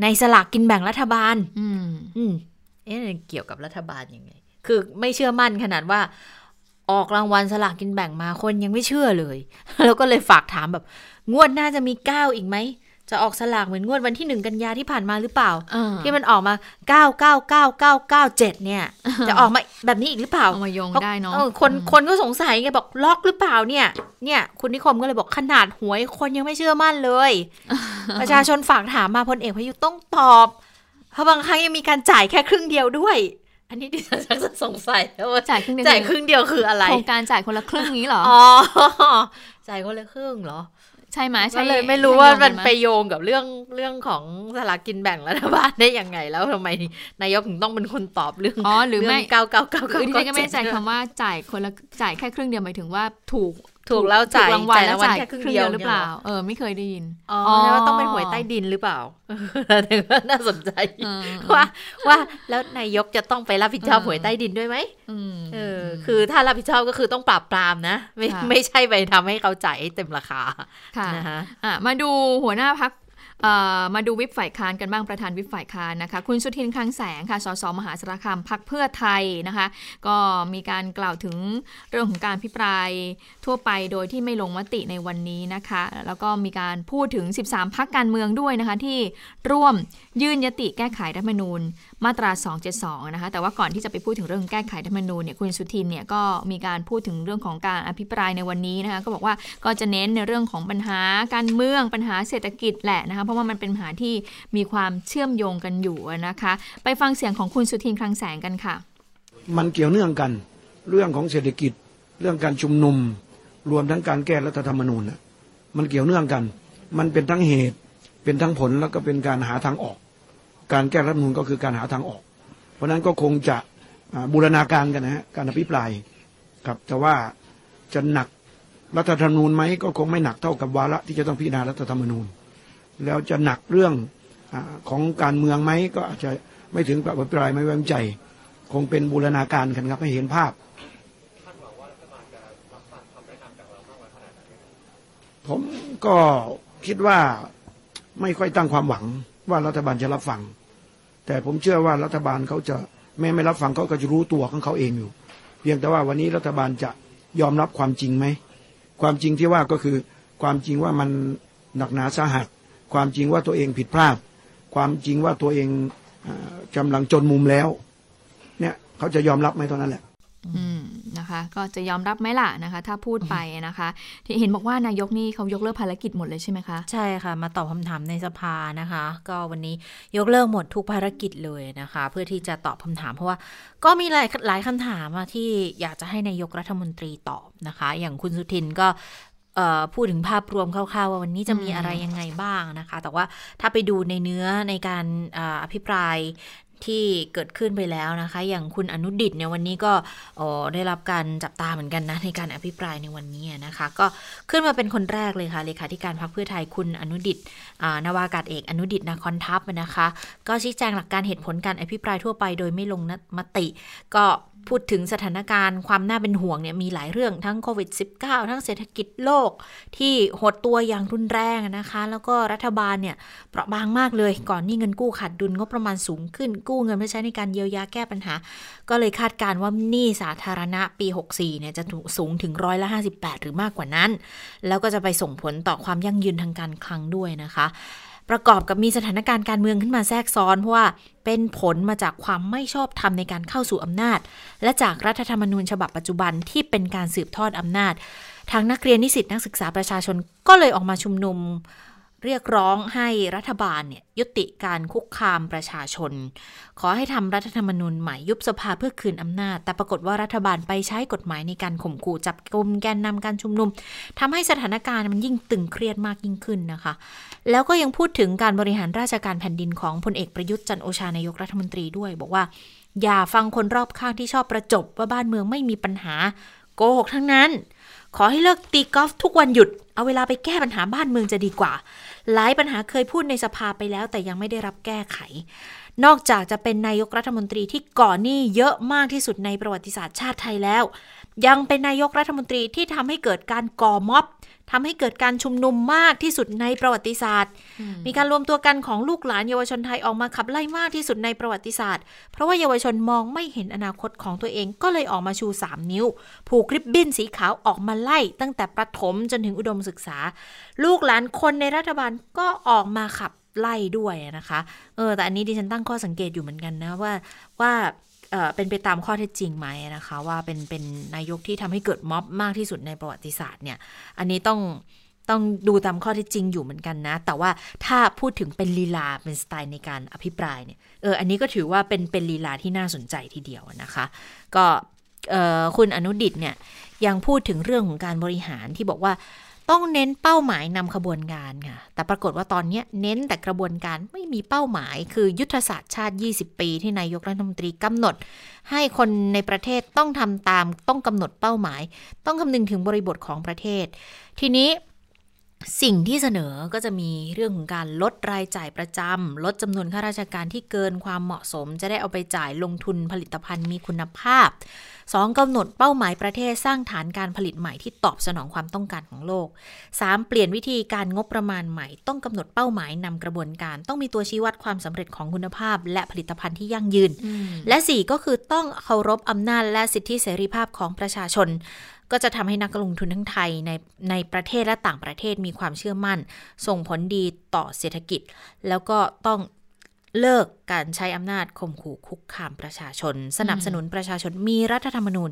ในสลากกินแบ่งรัฐบาล อืมอืมเอ๊ะเกี่ยวกับรัฐบาลยังไง คือไม่เชื่อมั่นขนาดว่า ออกรางวัลสลากกินแบ่งมาคนยังไม่เชื่อเลย แล้วก็เลยฝากถามแบบ งวดหน่าจะมีเก้าอีกไหม จะออกสลากเหมือนงวดวันที่หนึ่งกันยาที่ผ่านมาหรือเปล่าเออที่มันออกมา9 9 9 9 9 7เนี่ย จะออกมาแบบนี้อีกหรือเปล่าเอามาโยงได้เนาะออคนคนก็สงสัยไงบอกล็อกหรือเปล่าเนี่ย เนี่ย คุณนิคมก็เลยบอกขนาดหวยคนยังไม่เชื่อมั่นเลย ประชาชนฝากถามมาพลเอกประยุทธ์ต้องตอบ เพราะบางครั้งยังมีการจ่ายแค่ครึ่งเดียวด้วยอันนี้ดิฉันชักจะสงสัยแล้วว่าจ่ายครึ่งเดียวจ่ายครึ่งเดียวคืออะไรโครงการจ่ายคนละครึ่งนี้เหรออ๋อจ่ายคนละครึ่งเหรอ ใช่ไหมใช่ก็เลยไม่รู้ว่ามันใช่ไปโยงกัหโยงกับเรื่องเรื่องของสลากกินแบ่งรัฐบาลได้ยังไง แล้วทำไมนายกถึงต้องเป็นคนตอบเรื่องอ๋อหรือไม่เก้าเก้าเก้าคือเก้าที่ฉันก็ไม่แน่ใจคำว่าจ่ายคนละจ่ายแค่ครึ่งเดียวหมายถึงว่าถูก ถูกแล้วจ่ายถูกรางวัลจ่ายแล้ราวงวัลจ่ายแค่คครึ่รึ่งงเดีเดียยววหรือเปล่า เออ ไม่เคยได้ยิน อ๋อแล้วาต้องเป็นหวยใต้ดินหรือเปล่าแต่ก็น่าสนใจเออว่าว่าแล้วนายกจะต้องไปรับผิดชอบเออหวยใต้ดินด้วยไหมอืมเออ คือถ้ารับผิดชอบก็คือต้องปราบปรามนะ ไม่ค่ะไม่ใช่ไปทำให้เขาจ่ายให้เต็มราคาค่ะนะคะอะมาดูหัวหน้าพัก มาดูวิปฝ่ายค้านกันบ้างประธานวิปฝ่ายค้านนะคะ คุณสุทินคลังแสงค่ะสสมหาสารคามพักเพื่อไทยนะคะ ก็มีการกล่าวถึงเรื่องของการพิปรายทั่วไปโดยที่ไม่ลงมติในวันนี้นะคะ แล้วก็มีการพูดถึง 13 พักการเมืองด้วยนะคะ ที่ร่วมยื่นยติแก้ไขรัฐมนูญมาตรา 272 นะคะ แต่ว่าก่อนที่จะไปพูดถึงเรื่องแก้ไขธรรมนูญเนี่ยคุณสุทินเนี่ยก็มีการพูดถึงเรื่องของการอภิปรายในวันนี้นะคะก็บอกว่าก็จะเน้นในเรื่องของปัญหาการเมืองปัญหาเศรษฐกิจแหละนะคะเพราะว่ามันเป็นปัญหาที่มีความเชื่อมโยงกันอยู่นะคะ ไปฟังเสียงของคุณสุทินคลังแสงกันค่ะ มันเกี่ยวเนื่องกันเรื่องของเศรษฐกิจเรื่องการชุมนุม รวมทั้งการแก้รัฐธรรมนูญน่ะมันเกี่ยวเนื่องกัน มันเป็นทั้งเหตุเป็นทั้งผลแล้วก็เป็นการหาทางออก การแก้รัฐมนูญก็คือการหาทางออก เพราะนั้นก็คงจะบูรณาการกันนะฮะการอภิปรายครับแต่ว่าจะหนักรัฐธรรมนูญไหมก็คงไม่หนักเท่ากับวาระที่จะต้องพิจารณารัฐธรรมนูญ แล้วจะหนักเรื่องอของการเมืองไหมก็อาจจะไม่ถึงกับอภิปรายไม่ไว้วางใจ คงเป็นบูรณาการกันครับให้เห็นภาพผมก็คิดว่าไม่ค่อยตั้งความหวัง ว่ารัฐบาลจะรับฟัง แต่ผมเชื่อว่ารัฐบาลเขาจะแม้ไม่รับฟังเขาก็จะรู้ตัวของเขาเองอยู่ เพียงแต่ว่าวันนี้รัฐบาลจะยอมรับความจริงไหมความจริงที่ว่าก็คือความจริงว่ามันหนักหนาสาหัส ความจริงว่าตัวเองผิดพลาด ความจริงว่าตัวเองกำลังจนมุมแล้ว เนี่ยเขาจะยอมรับไหมตอนนั้นแหละ อืมนะคะ ก็จะยอมรับไหมล่ะนะคะ ถ้าพูดไปนะคะ ที่เห็นบอกว่านายกนี่เขายกเลิกภารกิจหมดเลยใช่ไหมคะ ใช่ค่ะ มาตอบคำถามในสภานะคะ ก็วันนี้ยกเลิกหมดทุกภารกิจเลยนะคะ เพื่อที่จะตอบคำถามเพราะว่าก็มีหลายหลายคำถามอะที่อยากจะให้นายกรัฐมนตรีตอบนะคะ อย่างคุณสุทินก็เอ่อพูดถึงภาพรวมคร่าวๆว่าวันนี้จะมีอืมอะไรยังไงบ้างนะคะ แต่ว่าถ้าไปดูในเนื้อในการเอ่ออภิปราย ที่เกิดขึ้นไปแล้วนะคะ อย่างคุณอนุดิตเนี่ยวันนี้ก็ได้รับการจับตาเหมือนกันนะในการอภิปรายในวันนี้นะคะ ก็ขึ้นมาเป็นคนแรกเลยค่ะเลขาธิการพรรคเพื่อไทยคุณอนุดิตนาวากาศเอกอนุดิตนาคอนทัพนะคะ ก็ชี้แจงหลักการเหตุผลการอภิปรายทั่วไปโดยไม่ลงมติ ก็ พูดถึงสถานการณ์ความน่าเป็นห่วงเนี่ยมีหลายเรื่องทั้งโควิด -19 ทั้งเศรษฐกิจโลกที่หดตัวอย่างรุนแรงนะคะ แล้วก็รัฐบาลเนี่ยเปราะบางมากเลย ก่อนนี่เงินกู้ขาดดุลงบประมาณสูงขึ้น กู้เงินเพื่อใช้ในการเยียวยาแก้ปัญหา ก็เลยคาดการณ์ว่าหนี้สาธารณะปี 64เนี่ยจะถูกสูงถึงร้อยละ58 หรือมากกว่านั้น แล้วก็จะไปส่งผลต่อความยั่งยืนทางการคลังด้วยนะคะ ประกอบกับมีสถานการณ์การเมืองขึ้นมาแทรกซ้อน เพราะว่าเป็นผลมาจากความไม่ชอบธรรมในการเข้าสู่อำนาจ และจากรัฐธรรมนูญฉบับปัจจุบันที่เป็นการสืบทอดอำนาจ ทางนักเรียนนิสิตนักศึกษาประชาชนก็เลยออกมาชุมนุม เรียกร้องให้รัฐบาลเนี่ยยุติการคุกคามประชาชน ขอให้ทำรัฐธรรมนูญใหม่ยุบสภาเพื่อคืนอำนาจ แต่ปรากฏว่ารัฐบาลไปใช้กฎหมายในการข่มขู่จับกลุ่มแกนนำการชุมนุมทำให้สถานการณ์มันยิ่งตึงเครียดมากยิ่งขึ้นนะคะ แล้วก็ยังพูดถึงการบริหารราชการแผ่นดินของพลเอกประยุทธ์จันโอชานายกรัฐมนตรีด้วย บอกว่า อย่าฟังคนรอบข้างที่ชอบประจบว่าบ้านเมืองไม่มีปัญหาโกหกทั้งนั้น ขอให้เลิกตีกอล์ฟทุกวันหยุด เอาเวลาไปแก้ปัญหาบ้านเมืองจะดีกว่า หลายปัญหาเคยพูดในสภาไปแล้ว แต่ยังไม่ได้รับแก้ไข นอกจากจะเป็นนายกรัฐมนตรีที่ก่อหนี้เยอะมากที่สุดในประวัติศาสตร์ชาติไทยแล้ว ยังเป็นนายกรัฐมนตรีที่ทำให้เกิดการก่อม็อบ ทำให้เกิดการชุมนุมมากที่สุดในประวัติศาสตร์ มีการรวมตัวกันของลูกหลานเยาวชนไทยออกมาขับไล่มากที่สุดในประวัติศาสตร์ เพราะว่าเยาวชนมองไม่เห็นอนาคตของตัวเองก็เลยออกมาชู 3 นิ้ว ผูกริบบิ้นสีขาวออกมาไล่ ตั้งแต่ประถมจนถึงอุดมศึกษา ลูกหลานคนในรัฐบาลก็ออกมาขับไล่ด้วยนะคะ เออ แต่อันนี้ดิฉันตั้งข้อสังเกตอยู่เหมือนกันนะว่าว่า เป็นไปตามข้อเท็จจริงไหมนะคะ ว่าเป็นเป็นนายกที่ทำให้เกิดม็อบมากที่สุดในประวัติศาสตร์เนี่ย อันนี้ต้องต้องดูตามข้อเท็จจริงอยู่เหมือนกันนะ แต่ว่าถ้าพูดถึงเป็นลีลาเป็นสไตล์ในการอภิปรายเนี่ยเอออันนี้ก็ถือว่าเป็นเป็นลีลาที่น่าสนใจทีเดียวนะคะ ก็คุณอนุดิตเนี่ยยังพูดถึงเรื่องของการบริหารที่บอกว่า ต้องเน้นเป้าหมายนำขบวนการค่ะ แต่ปรากฏว่าตอนนี้เน้นแต่กระบวนการไม่มีเป้าหมาย คือยุทธศาสตร์ชาติ 20 ปี ที่นายกรัฐมนตรีกำหนด ให้คนในประเทศต้องทำตาม ต้องกำหนดเป้าหมาย ต้องคำนึงถึงบริบทของประเทศ ทีนี้ สิ่งที่เสนอก็จะมีเรื่องของการลดรายจ่ายประจำลดจำนวนข้าราชการที่เกินความเหมาะสม จะได้เอาไปจ่ายลงทุนผลิตภัณฑ์มีคุณภาพ 2. กำหนดเป้าหมายประเทศสร้างฐานการผลิตใหม่ที่ตอบสนองความต้องการของโลก 3. เปลี่ยนวิธีการงบประมาณใหม่ ต้องกำหนดเป้าหมายนำกระบวนการ ต้องมีตัวชี้วัดความสำเร็จของคุณภาพ และผลิตภัณฑ์ที่ยั่งยืน และ 4 ก็คือต้องเคารพอำนาจและสิทธิเสรีภาพของประชาชน ก็จะทำให้นักลงทุนทั้งไทยในในประเทศและต่างประเทศมีความเชื่อมั่น ส่งผลดีต่อเศรษฐกิจ แล้วก็ต้องเลิกการใช้อำนาจข่มขู่คุกคามประชาชน สนับสนุนประชาชนมีรัฐธรรมนูญ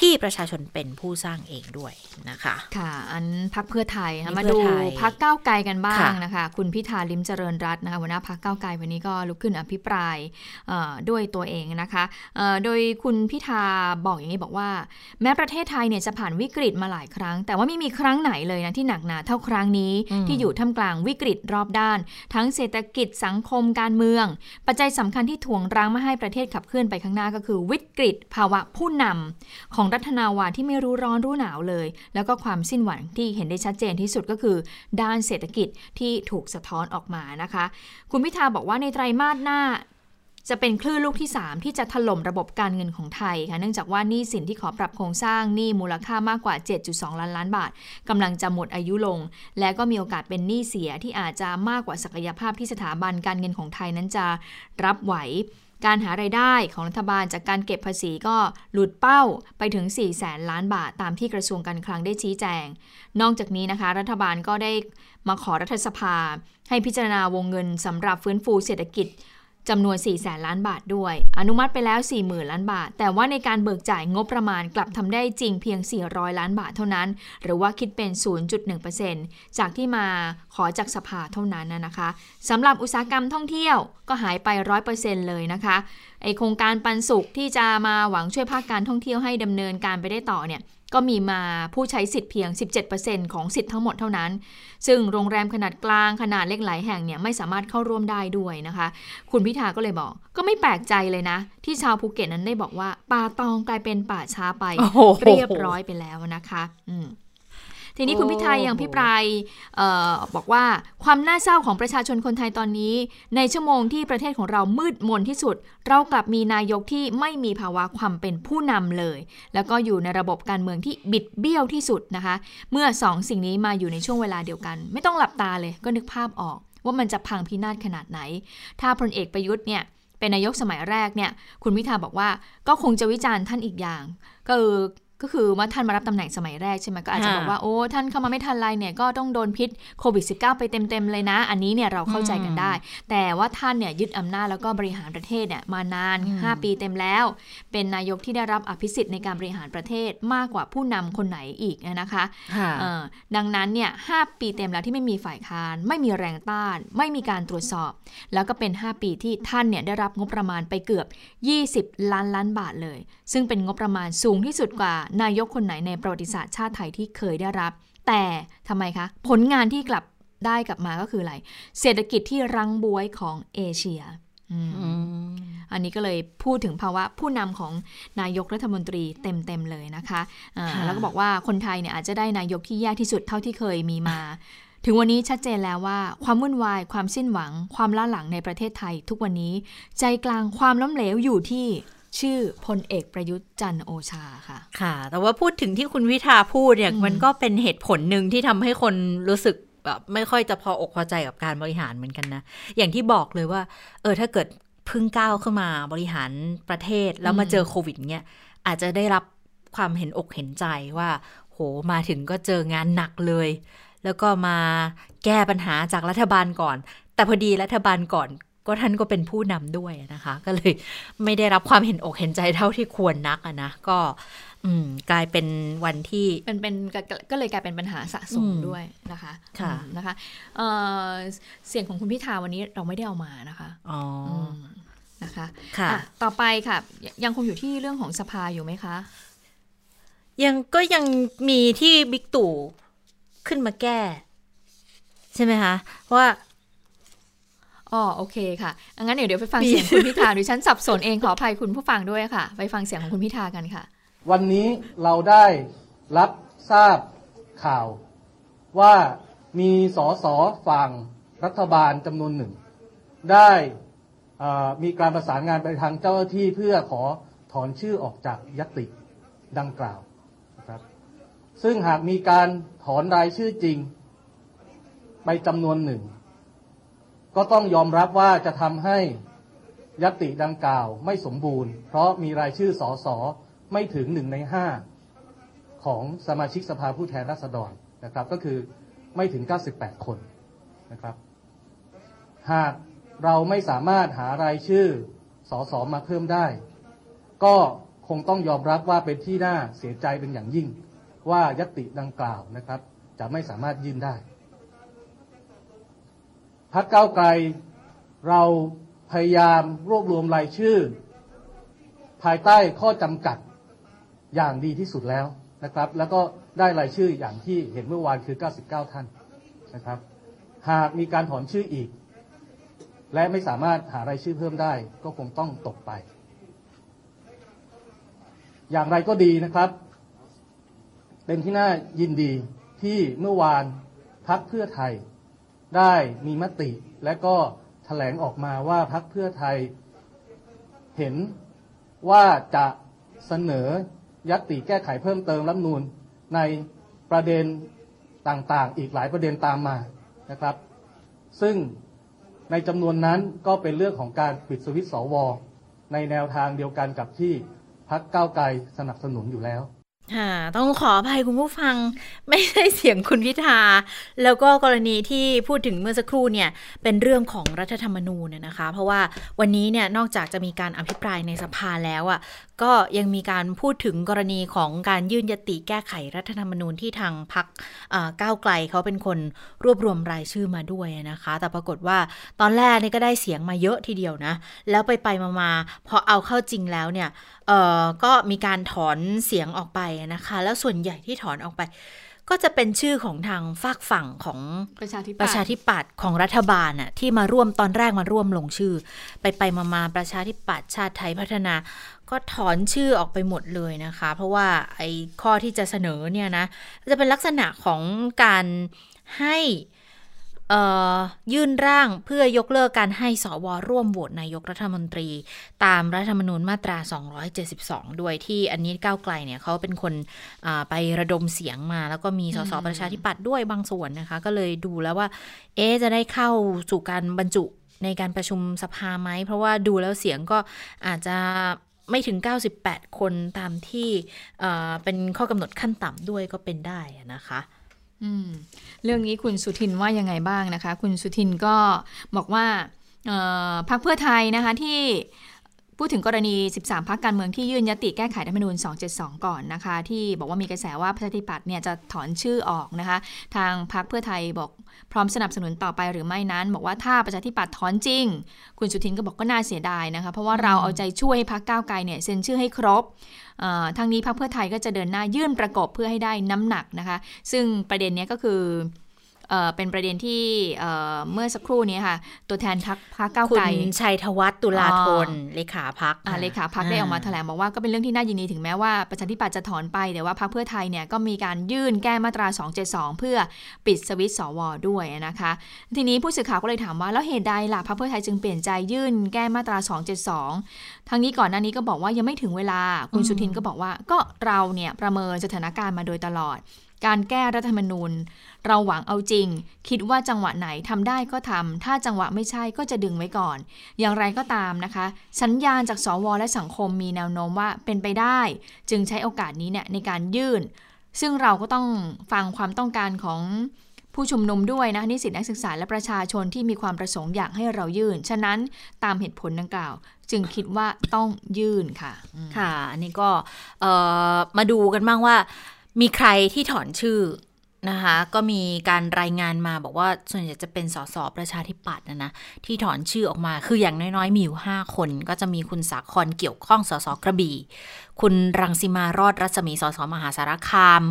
ที่ประชาชนเป็นผู้สร้างเองด้วยนะคะ ค่ะ อันพักเพื่อไทยนี่มาเพื่ดูอไทยพักก้าวไกลกันบ้างค่ะนะคะ คุณพิธาลิมเจริญรัตน์นะคะหัวหน้าพักก้าวไกลวันนี้ก็ลุกขึ้นอภิปรายเอ่อด้วยตัวเองนะคะเอ่อโดยคุณพิธาบอกอย่างนี้บอกว่า แม้ประเทศไทยเนี่ยจะผ่านวิกฤตมาหลายครั้ง แต่ว่าไม่มีครั้งไหนเลยนะที่หนักหนาเท่าครั้งนี้อืมที่อยู่ท่ามกลางวิกฤตรอบด้าน ทั้งเศรษฐกิจสังคมการเมืองปัจจัยสำคัญที่ถ่วงรั้งไม่ให้ประเทศขับเคลื่อนไปข้างหน้าก็คือวิกฤต ภาวะผู้นำของรัฐนาวาที่ไม่รู้ร้อนรู้หนาวเลย แล้วก็ความสิ้นหวังที่เห็นได้ชัดเจนที่สุดก็คือ ด้านเศรษฐกิจที่ถูกสะท้อนออกมานะคะ คุณพิธาบอกว่าในไตรมาสหน้า จะเป็นคลื่นลูกที่ 3 ที่จะถล่มระบบการเงินของไทยค่ะเนื่องจากว่าหนี้สินที่ขอปรับโครงสร้างหนี้มูลค่ามากกว่า 7.2 ล้านล้านบาทกำลังจะหมดอายุลง และก็มีโอกาสเป็นหนี้เสียที่อาจจะมากกว่าศักยภาพที่สถาบันการเงินของไทยนั้นจะรับไหวการหารายได้ของรัฐบาลจากการเก็บภาษีก็หลุดเป้าไปถึง 4 แสนล้านบาทตามที่กระทรวงการคลังได้ชี้แจง นอกจากนี้นะคะ รัฐบาลก็ได้มาขอรัฐสภา ให้พิจารณาวงเงินสำหรับฟื้นฟูเศรษฐกิจ จำนวน4แสนล้านบาทด้วย อนุมัติไปแล้ว 40,000 ล้านบาท แต่ว่าในการเบิกจ่ายงบประมาณกลับทำได้จริงเพียง 400 ล้านบาทเท่านั้น หรือว่าคิดเป็น 0.1%จากที่มาขอจากสภาเท่านั้นนะนะคะสำหรับอุตสาหกรรมท่องเที่ยวก็หายไป 100%เลยนะคะไอโครงการปันสุขที่จะมาหวังช่วยภาคการท่องเที่ยวให้ดำเนินการไปได้ต่อเนี่ย ก็มีมาผู้ใช้สิทธิ์เพียง 17%ของสิทธิ์ทั้งหมดเท่านั้น ซึ่งโรงแรมขนาดกลางขนาดเล็กหลายแห่งเนี่ยไม่สามารถเข้าร่วมได้ด้วยนะคะ คุณพิธาก็เลยบอก ก็ไม่แปลกใจเลยนะ ที่ชาวภูเก็ตนั้นได้บอกว่าป่าตองกลายเป็นป่าช้าไปโอ้โหเรียบร้อยไปแล้วนะคะ อืม ทีนี้คุณพิธายังพิปรายเออบอกว่าความน่าเศร้าของประชาชนคนไทยตอนนี้ ในชั่วโมงที่ประเทศของเรามืดมนที่สุด เรากลับมีนายกที่ไม่มีภาวะความเป็นผู้นำเลย แล้วก็อยู่ในระบบการเมืองที่บิดเบี้ยวที่สุดนะคะ เมื่อสองสิ่งนี้มาอยู่ในช่วงเวลาเดียวกัน ไม่ต้องหลับตาเลยก็นึกภาพออก ว่ามันจะพังพินาศขนาดไหน ถ้าพลเอกประยุทธ์เนี่ยเป็นนายกสมัยแรกเนี่ย คุณพิธาบอกว่าก็คงจะวิจารณ์ท่านอีกอย่าง ก็คือ ก็คือว่าท่านมารับตำแหน่งสมัยแรกใช่ไหมก็อาจจะค่ะบอกว่าโอ้ท่านเข้ามาไม่ทันไรเนี่ยก็ต้องโดนพิษโควิด -19 ไปเต็มๆเลยนะ อันนี้เนี่ยเราเข้าใจกันได้ แต่ว่าท่านเนี่ยยึดอำนาจแล้วก็บริหารประเทศเนี่ยมานาน 5 ปีเต็มแล้ว เป็นนายกที่ได้รับอภิสิทธิ์ในการบริหารประเทศมากกว่าผู้นำคนไหนอีกนะคะค่ะเอ่อดังนั้นเนี่ยหปีเต็มแล้วที่ไม่มีฝ่ายค้าน ไม่มีแรงต้าน ไม่มีการตรวจสอบ แล้วก็เป็น 5 ปีที่ท่านเนี่ยได้รับงบประมาณไปเกือบ 20 ล้านล้านบาทเลย ซึ่งเป็นงบประมาณสูงที่สุดกว่านายกคนไหนในประวัติศาสตร์ชาติไทยที่เคยได้รับ แต่ทำไมคะ ผลงานที่กลับได้กลับมาก็คืออะไร เศรษฐกิจที่รังบวยของเอเชียอันนี้ก็เลยพูดถึงภาวะผู้นำของนายกรัฐมนตรีเต็มๆเลยนะคะะแล้วก็บอกว่าคนไทยเนี่ยอาจจะได้นายกที่แย่ที่สุดเท่าที่เคยมีมา ถึงวันนี้ชัดเจนแล้วว่าความวุ่นวาย ความสิ้นหวัง ความล้าหลังในประเทศไทย ทุกวันนี้ใจกลางความล้มเหลวอยู่ที่ ชื่อพลเอกประยุทธ์จันทร์โอชาค่ะ ค่ะ แต่ว่าพูดถึงที่คุณวิทาพูดเนี่ยอืมมันก็เป็นเหตุผลหนึ่งที่ทำให้คนรู้สึกแบบไม่ค่อยจะพออกพอใจกับการบริหารเหมือนกันนะ อย่างที่บอกเลยว่า เออถ้าเกิดเพึ่งก้าวขึ้นมาบริหารประเทศแล้วมาเจอโควิดเนี่ยอาจจะได้รับความเห็นอกเห็นใจว่า โหมาถึงก็เจองานหนักเลย แล้วก็มาแก้ปัญหาจากรัฐบาลก่อน แต่พอดีรัฐบาลก่อน ก็ท่านก็เป็นผู้นำด้วยนะคะ ก็เลยไม่ได้รับความเห็นอกเห็นใจเท่าที่ควรนักอะนะก็อืมกลายเป็นวันที่เป็นเป็นก็ก็เลยกลายเป็นปัญหาสะสมอืมด้วยนะคะค่ะอืมนะคะเอ่อเสียงของคุณพิธาวันนี้เราไม่ได้เอามานะคะอ๋ออมนะคะค่ะอะต่อไปค่ะยยังคงอยู่ที่เรื่องของสภาอยู่ไหมคะ ยังก็ยังมีที่บิ๊กตู่ขึ้นมาแก้ ใช่ไหมคะว่า อ๋อโอเคค่ะ งั้นเดี๋ยวเดี๋ยวไปฟังเสียงคุณพิธาดิฉันสับสนเองขออภัยคุณผู้ฟังด้วยค่ะ ไปฟังเสียงของคุณพิธากันค่ะ วันนี้เราได้รับทราบข่าวว่ามีสสฝั่งรัฐบาลจำนวนหนึ่ง ได้เอ่อมีการประสานงานไปทางเจ้าหน้าที่เพื่อขอถอนชื่อออกจากยติดังกล่าวนะครับ ซึ่งหากมีการถอนรายชื่อจริง ไปจำนวนหนึ่ง ก็ต้องยอมรับว่าจะทำให้ยติดังกล่าวไม่สมบูรณ์ เพราะมีรายชื่อสอสอไม่ถึงหนึ่งในห้าของสมาชิกสภาผู้แทนราษฎรนะครับ ก็คือไม่ถึง 98 คนนะครับ หากเราไม่สามารถหารายชื่อสอสอมาเพิ่มได้ ก็คงต้องยอมรับว่าเป็นที่น่าเสียใจเป็นอย่างยิ่ง ว่ายติดังกล่าวนะครับ จะไม่สามารถยื่นได้ พักเก้าไกล เราพยายามรวบรวมรายชื่อ ภายใต้ข้อจำกัดอย่างดีที่สุดแล้วนะครับ แล้วก็ได้รายชื่ออย่างที่เห็นเมื่อวานคือ 99 ท่านนะครับ หากมีการถอนชื่ออีก และไม่สามารถหารายชื่อเพิ่มได้ ก็คงต้องตกไป อย่างไรก็ดีนะครับ เป็นที่น่ายินดีที่เมื่อวานพักเพื่อไทย ได้มีมติ และก็แถลงออกมาว่าพักเพื่อไทย เห็นว่าจะเสนอยัตติแก้ไขเพิ่มเติมรัฐธรรมนูญในประเด็นต่างๆ อีกหลายประเด็นตามมานะครับ ซึ่งในจำนวนนั้นก็เป็นเรื่องของการปิดสวิตสวในแนวทางเดียวกันกับที่พักก้าวไกลสนับสนุนอยู่แล้ว ค่ะต้องขออภัยคุณผู้ฟังไม่ใช่เสียงคุณพิธา แล้วก็กรณีที่พูดถึงเมื่อสักครู่เนี่ยเป็นเรื่องของรัฐธรรมนูญน่ะนะคะ เพราะว่าวันนี้เนี่ยนอกจากจะมีการอภิปรายในสภาแล้วอะก็ยังมีการพูดถึงกรณีของการยื่นยติแก้ไขรัฐธรรมนูญที่ทางพักก้าวไกลเขาเป็นคนรวบรวมรายชื่อมาด้วยนะคะ แต่ปรากฏว่าตอนแรกนี่ก็ได้เสียงมาเยอะทีเดียวนะ แล้วไปไปมาๆพอเอาเข้าจริงแล้วเนี่ยเอ่อก็มีการถอนเสียงออกไปนะคะ แล้วส่วนใหญ่ที่ถอนออกไปก็จะเป็นชื่อของทางฝากฝั่งของประชาธิปัปตระชาย์ธิปัตย์ของรัฐบาลน่ะที่มาร่วมตอนแรกมาร่วมลงชื่อ ไปไปมามาประชาธิปัตย์ชาติไทยพัฒนา ก็ถอนชื่อออกไปหมดเลยนะคะ เพราะว่าไอ้ข้อที่จะเสนอเนี่ยนะจะเป็นลักษณะของการให้เอ่อยื่นร่างเพื่อยกเลิกการให้สวร่วมโหวตนายกรัฐมนตรี ตามรัฐธรรมนูญมาตรา 272 ด้วยที่อันนี้ก้าวไกลเนี่ยเขาเป็นคนอ่าไประดมเสียงมา แล้วก็มีสสประชาธิปัตย์ด้วยบางส่วนนะคะ ก็เลยดูแล้วว่า เอ๊ะจะได้เข้าสู่การบรรจุในการประชุมสภาไหม เพราะว่าดูแล้วเสียงก็อาจจะ ไม่ถึง 98 คนตามที่เป็นข้อกำหนดขั้นต่ำด้วยก็เป็นได้นะคะเรื่องนี้คุณสุทินว่ายังไงบ้างนะคะ คุณสุทินก็บอกว่าพรรคเพื่อไทยนะคะที่ พูดถึงกรณี 13 พักการเมืองที่ยื่นยติแก้ไขรัฐธรรมนูญ 272 ก่อนนะคะ ที่บอกว่ามีกระแสว่าประชาธิปัตย์เนี่ยจะถอนชื่อออกนะคะ ทางพรรคเพื่อไทยบอกพร้อมสนับสนุนต่อไปหรือไม่นั้น บอกว่าถ้าประชาธิปัตย์ถอนจริง คุณสุทินก็บอกก็น่าเสียดายนะคะ เพราะว่าเราเอาใจช่วยให้พรรคก้าวไกลเนี่ยเซ็นชื่อให้ครบทางนี้พรรคเพื่อไทยก็จะเดินหน้ายื่นประกบเพื่อให้ได้น้ำหนักนะคะ ซึ่งประเด็นนี้ก็คือ เอ่อเป็นประเด็นที่เอ่อเมื่อสักครู่นี้ค่ะ ตัวแทนพรรคพรรคก้าวคุณไกลชัยธวัฒน์ตุลาธนอ๋อเลขาพักอ่าเลขาพักได้ออกมาแถลงบอกว่าก็เป็นเรื่องที่น่ายินดีถึงแม้ว่าประชาธิปัตย์จะถอนไปแต่ว่าพรรคเพื่อไทยเนี่ยก็มีการยื่นแก้มาตรา 272 เพื่อปิดสวิตช์สวด้วยนะคะ ทีนี้ผู้สื่อข่าวก็เลยถามว่าแล้วเหตุใดล่ะพรรคเพื่อไทยจึงเปลี่ยนใจยื่นแก้มาตรา 272ทางนี้ก่อนหน้านี้ก็บอกว่ายังไม่ถึงเวลาคุณสุทินก็บอกว่าก็เราเนี่ยประเมินสถานการณ์มาโดยตลอด การแก้รัฐธรรมนูญ เราหวังเอาจริง คิดว่าจังหวะไหนทำได้ก็ทำถ้าจังหวะไม่ใช่ก็จะดึงไว้ก่อน อย่างไรก็ตามนะคะ สัญญาณจากสวและสังคมมีแนวโน้มว่าเป็นไปได้ จึงใช้โอกาสนี้เนี่ยในการยื่น ซึ่งเราก็ต้องฟังความต้องการของผู้ชุมนุมด้วยนะนิสิตนักศึกษาและประชาชนที่มีความประสงค์อยากให้เรายื่น ฉะนั้นตามเหตุผลดังกล่าว จึงคิดว่าต้องยื่นค่ะ ค่ะ อันนี้ก็มาดูกันบ้างว่า มีใครที่ถอนชื่อนะคะก็มีการรายงานมาบอกว่าส่วนใหญ่จะเป็นสสประชาธิปัตย์นะนะที่ถอนชื่อออกมาคืออย่างน้อยๆ มีอยู่ 5 คน ก็จะมีคุณสาครเกี่ยวข้องสสกระบี่ คุณรังสิมารอดรัศมีสสมหาสารคาม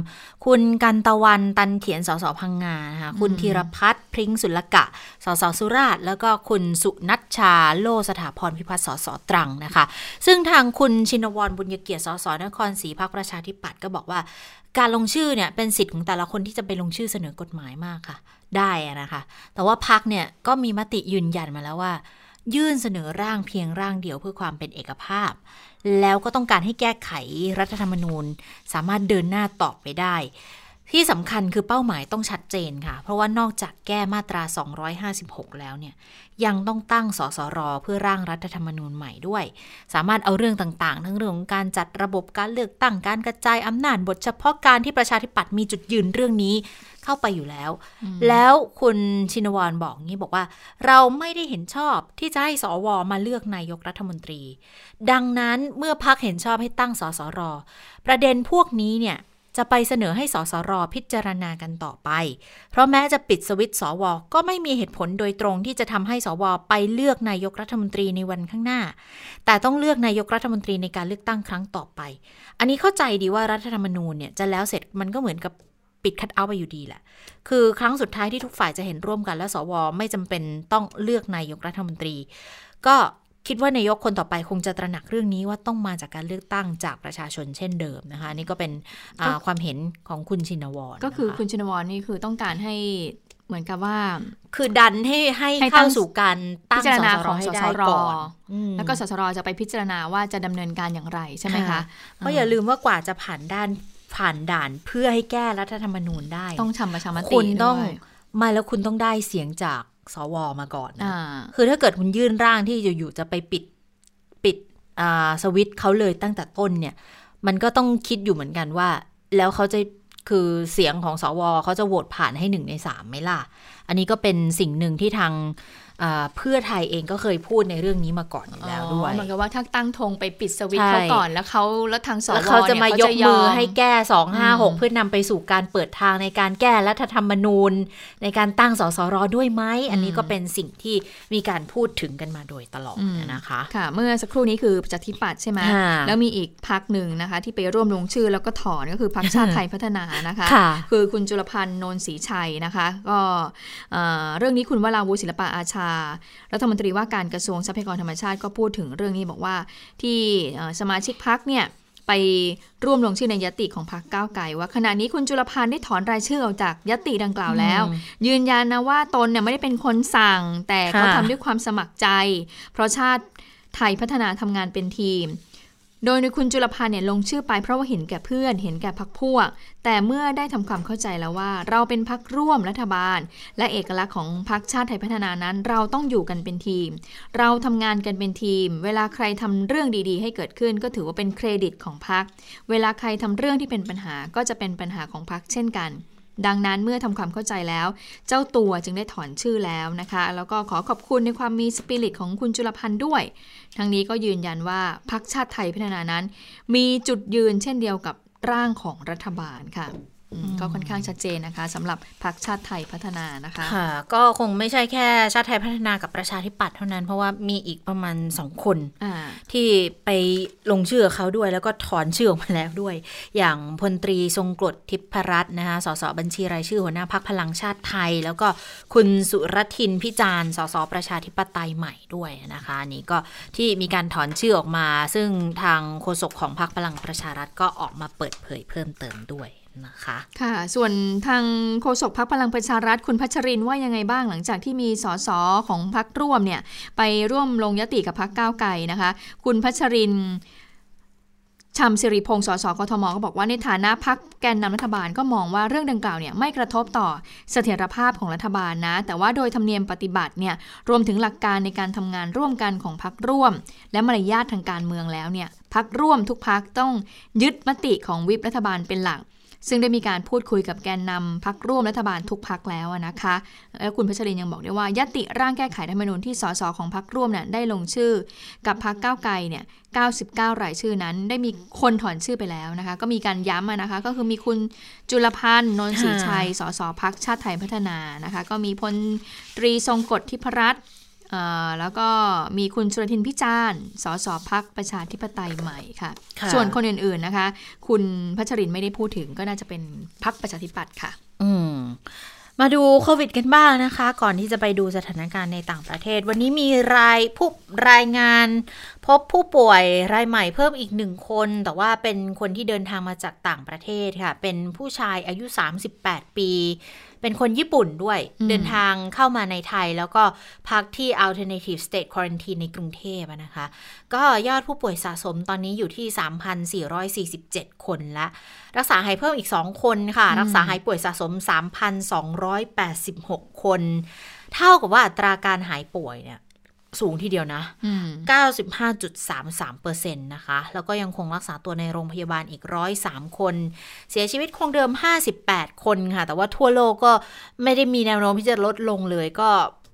คุณกันตะวันตันเถียนสสพังงานะคะคุณธีรพัฒน์พริ้งสุลกะสสสุราษฎร์แล้วก็คุณสุนัชชาโลสถาพรพิพัฒน์สสตรังนะคะ ซึ่งทางคุณชินวรบุญยเกียรติสสนครศรีพักประชาธิปัตย์ก็บอกว่า การลงชื่อเนี่ยเป็นสิทธิ์ของแต่ละคนที่จะไปลงชื่อเสนอกฎหมายมากค่ะ ได้นะคะ แต่ว่าพักเนี่ยก็มีมติยืนยันมาแล้วว่า ยื่นเสนอร่างเพียงร่างเดียวเพื่อความเป็นเอกภาพ แล้วก็ต้องการให้แก้ไขรัฐธรรมนูญ สามารถเดินหน้าต่อไปได้ ที่สำคัญคือเป้าหมายต้องชัดเจนค่ะ เพราะว่านอกจากแก้มาตรา 256 แล้วเนี่ย ยังต้องตั้งสสร เพื่อร่างรัฐธรรมนูญใหม่ด้วย สามารถเอาเรื่องต่างๆ ทั้งเรื่องของการจัดระบบการเลือกตั้งการกระจายอำนาจบทเฉพาะการที่ประชาธิปัตย์มีจุดยืนเรื่องนี้เข้าไปอยู่แล้ว แล้วคุณชินวรบอกงี้บอกว่า เราไม่ได้เห็นชอบที่จะให้สวมาเลือกนายกรัฐมนตรี ดังนั้นเมื่อพักเห็นชอบให้ตั้งสสร ประเด็นพวกนี้เนี่ย จะไปเสนอให้สสรพิจารณากันต่อไป เพราะแม้จะปิดสวิตช์สวก็ไม่มีเหตุผลโดยตรงที่จะทำให้สวไปเลือกนายกรัฐมนตรีในวันข้างหน้า แต่ต้องเลือกนายกรัฐมนตรีในการเลือกตั้งครั้งต่อไป อันนี้เข้าใจดีว่ารัฐธรรมนูญเนี่ยจะแล้วเสร็จมันก็เหมือนกับปิดคัดเอาไปอยู่ดีแหละ คือครั้งสุดท้ายที่ทุกฝ่ายจะเห็นร่วมกัน และสวไม่จำเป็นต้องเลือกนายกรัฐมนตรี ก็ คิดว่านายกคนต่อไปคงจะตระหนักเรื่องนี้ว่าต้องมาจากการเลือกตั้งจากประชาชนเช่นเดิมนะคะอันนี่ก็เป็นอ่าความเห็นของคุณชินวรก็คือนะะคุณชินวรนี่คือต้องการให้เหมือนกับว่า คือดันให้ให้ให้ตั้เข้างสู่การตั้พิงจารณาสสของให้สได้สรก่อนอืมแล้วก็สสรจะไปพิจารณาว่าจะดำเนินการอย่างไรใช่ไหมคะเพราะอย่าลืมว่ากว่าจะผ่านด้านผ่านด่านเพื่อให้แก้รัฐธรรมนูญได้ ต้องทำประชามติคุณต้องด้วยมาแล้วคุณต้องได้เสียงจาก สวมาก่อนนะอ่าคือถ้าเกิดคุณยื่นร่างที่อยู่ๆจะไปปิดปิดอ่าสวิตช์เขาเลยตั้งแต่ต้นเนี่ย มันก็ต้องคิดอยู่เหมือนกันว่า แล้วเขาจะคือเสียงของสวเขาจะโหวตผ่านให้หนึ่งในสามไหมล่ะ อันนี้ก็เป็นสิ่งหนึ่งที่ทางอ่า เพื่อไทยเองก็เคยพูดในเรื่องนี้มาก่อนอยู่แล้วด้วยอ๋อเหมือนกับว่าถ้าตั้งธงไปปิดสวิตช์ใช่เขาก่อนแล้วเขาแล้วทางสวแล้วเขาจะนี่มายกเขมืออให้แก้สองห้าหกอืมเพื่อนำไปสู่การเปิดทางในการแก้รัฐธรรมนูญ ในการตั้งสสรด้วยไหมอันนี้ก็เป็นสิ่งที่มีการพูดถึงกันมาโดยตลอดนะคะค่ะเมื่อสักครู่นี้คือประชาธิปัตย์ใช่ไหมค่ะแล้วมีอีกพักหนึ่งนะคะ ที่ไปร่วมลงชื่อแล้วก็ถอนก็คือพักชาติไทยพัฒนานะคะค่ะคือคุณจุลพันธ์โนนศรีชัยนะคะ ก็เอ่อเรื่องนี้คุณวราวุฒิศิลปะอาชารัฐมนตรีว่าการกระทรวงทรัพยากรธรรมชาติก็พูดถึงเรื่องนี้บอกว่าที่เอ่อสมาชิกพักเนี่ยไปร่วมลงชื่อในยติของพรรคก้าวไกลว่าขณะนี้คุณจุลพันธ์ได้ถอนรายชื่อออกจากยติดังกล่าวแล้วอืมยืนยันนะว่าตนเนี่ยไม่ได้เป็นคนสั่ง แต่เขาค่ะทำด้วยความสมัครใจ เพราะชาติไทยพัฒนาทำงานเป็นทีม โดยในคุณจุลพันธ์เนี่ยลงชื่อไปเพราะว่าเห็นแก่เพื่อน เห็นแก่พักพวก แต่เมื่อได้ทำความเข้าใจแล้วว่า เราเป็นพักร่วมรัฐบาล และเอกลักษณ์ของพักชาติไทยพัฒนานั้น เราต้องอยู่กันเป็นทีม เราทำงานกันเป็นทีม เวลาใครทำเรื่องดีๆ ให้เกิดขึ้น ก็ถือว่าเป็นเครดิตของพัก เวลาใครทำเรื่องที่เป็นปัญหาก็จะเป็นปัญหาของพักเช่นกัน ดังนั้นเมื่อทำความเข้าใจแล้ว เจ้าตัวจึงได้ถอนชื่อแล้วนะคะ แล้วก็ขอขอบคุณในความมีสปิริตของคุณจุลพันธ์ด้วย ทั้งนี้ก็ยืนยันว่าพักชาติไทยพัฒนานั้น มีจุดยืนเช่นเดียวกับร่างของรัฐบาลค่ะ ก็ค่อนข้างชัดเจนนะคะสำหรับพักชาติไทยพัฒนานะคะ ค่ะ ก็คงไม่ใช่แค่ชาติไทยพัฒนากับประชาธิปัตย์เท่านั้น เพราะว่ามีอีกประมาณสองคนอ่าที่ไปลงชื่อเขาด้วย แล้วก็ถอนชื่อออกมาแล้วด้วย อย่างพลตรีทรงกรดทิพรัตน์นะคะสสบัญชีรายชื่อหัวหน้าพักพลังชาติไทย แล้วก็คุณสุรทินพิจารณ์สสประชาธิปไตยใหม่ด้วยนะคะอันนี้ก็ที่มีการถอนชื่อออกมา ซึ่งทางโฆษกของพรรคพลังประชารัฐก็ออกมาเปิดเผยเพิ่มเติมด้วย นะคะ ค่ะ ส่วนทางโฆษกพักพลังประชารัฐคุณพัชรินว่ายังไงบ้างหลังจากที่มีสสของพักร่วมเนี่ย ไปร่วมลงยติกับพักก้าวไกลนะคะ คุณพัชรินชำสิริพงศ์สสกทมก็บอกว่าในฐานะพักแกนนำรัฐบาลก็มองว่าเรื่องดังกล่าวเนี่ยไม่กระทบต่อเสถียรภาพของรัฐบาลนะ แต่ว่าโดยธรรมเนียมปฏิบัติเนี่ยรวมถึงหลักการในการทำงานร่วมกันของพักร่วม และมารยาททางการเมืองแล้วเนี่ยพักร่วมทุกพักต้องยึดมติของวิปรัฐบาลเป็นหลัก ซึ่งได้มีการพูดคุยกับแกนนำพักร่วมรัฐบาลทุกพักแล้วนะคะแล้วคุณพัชรินยังบอกได้ว่ายติร่างแก้ไขรัฐมนูญที่สสของพักร่วมเนี่ยได้ลงชื่อ กับพักก้าวไกลเนี่ย99 รายชื่อนั้น ได้มีคนถอนชื่อไปแล้วนะคะ ก็มีการย้ำนะคะ ก็คือมีคุณจุลพันธ์นนทศรีชัยสสพักชาติไทยพัฒนานะคะ ก็มีพลตรีทรงกฎทิพรัตน์ แล้วก็มีคุณสุรทินพิจารณ์สสพักประชาธิปไตยใหม่ค่ะส่วนคนอื่นๆนะคะ คุณพัชรินไม่ได้พูดถึงก็น่าจะเป็นพักประชาธิปัตย์ค่ะ อืมมาดูโควิดกันบ้างนะคะ ก่อนที่จะไปดูสถานการณ์ในต่างประเทศ วันนี้มีรายผู้รายงาน พบผู้ป่วยรายใหม่เพิ่มอีกหนึ่งคน แต่ว่าเป็นคนที่เดินทางมาจากต่างประเทศค่ะ เป็นผู้ชายอายุ 38 ปี เป็นคนญี่ปุ่นด้วย เดินทางเข้ามาในไทย แล้วก็พักที่ Alternative State Quarantine ในกรุงเทพนะคะ ก็ยอดผู้ป่วยสะสมตอนนี้อยู่ที่ 3,447 คนละ รักษาหายเพิ่มอีก 2 คนค่ะ รักษาหายป่วยสะสม 3,286 คน เท่ากับว่าอัตราการหายป่วยเนี่ย สูงทีเดียวนะ 95.33%นะคะ แล้วก็ยังคงรักษาตัวในโรงพยาบาลอีก 103 คน เสียชีวิตคงเดิม 58 คนค่ะ แต่ว่าทั่วโลกก็ไม่ได้มีแนวโน้มที่จะลดลงเลยก็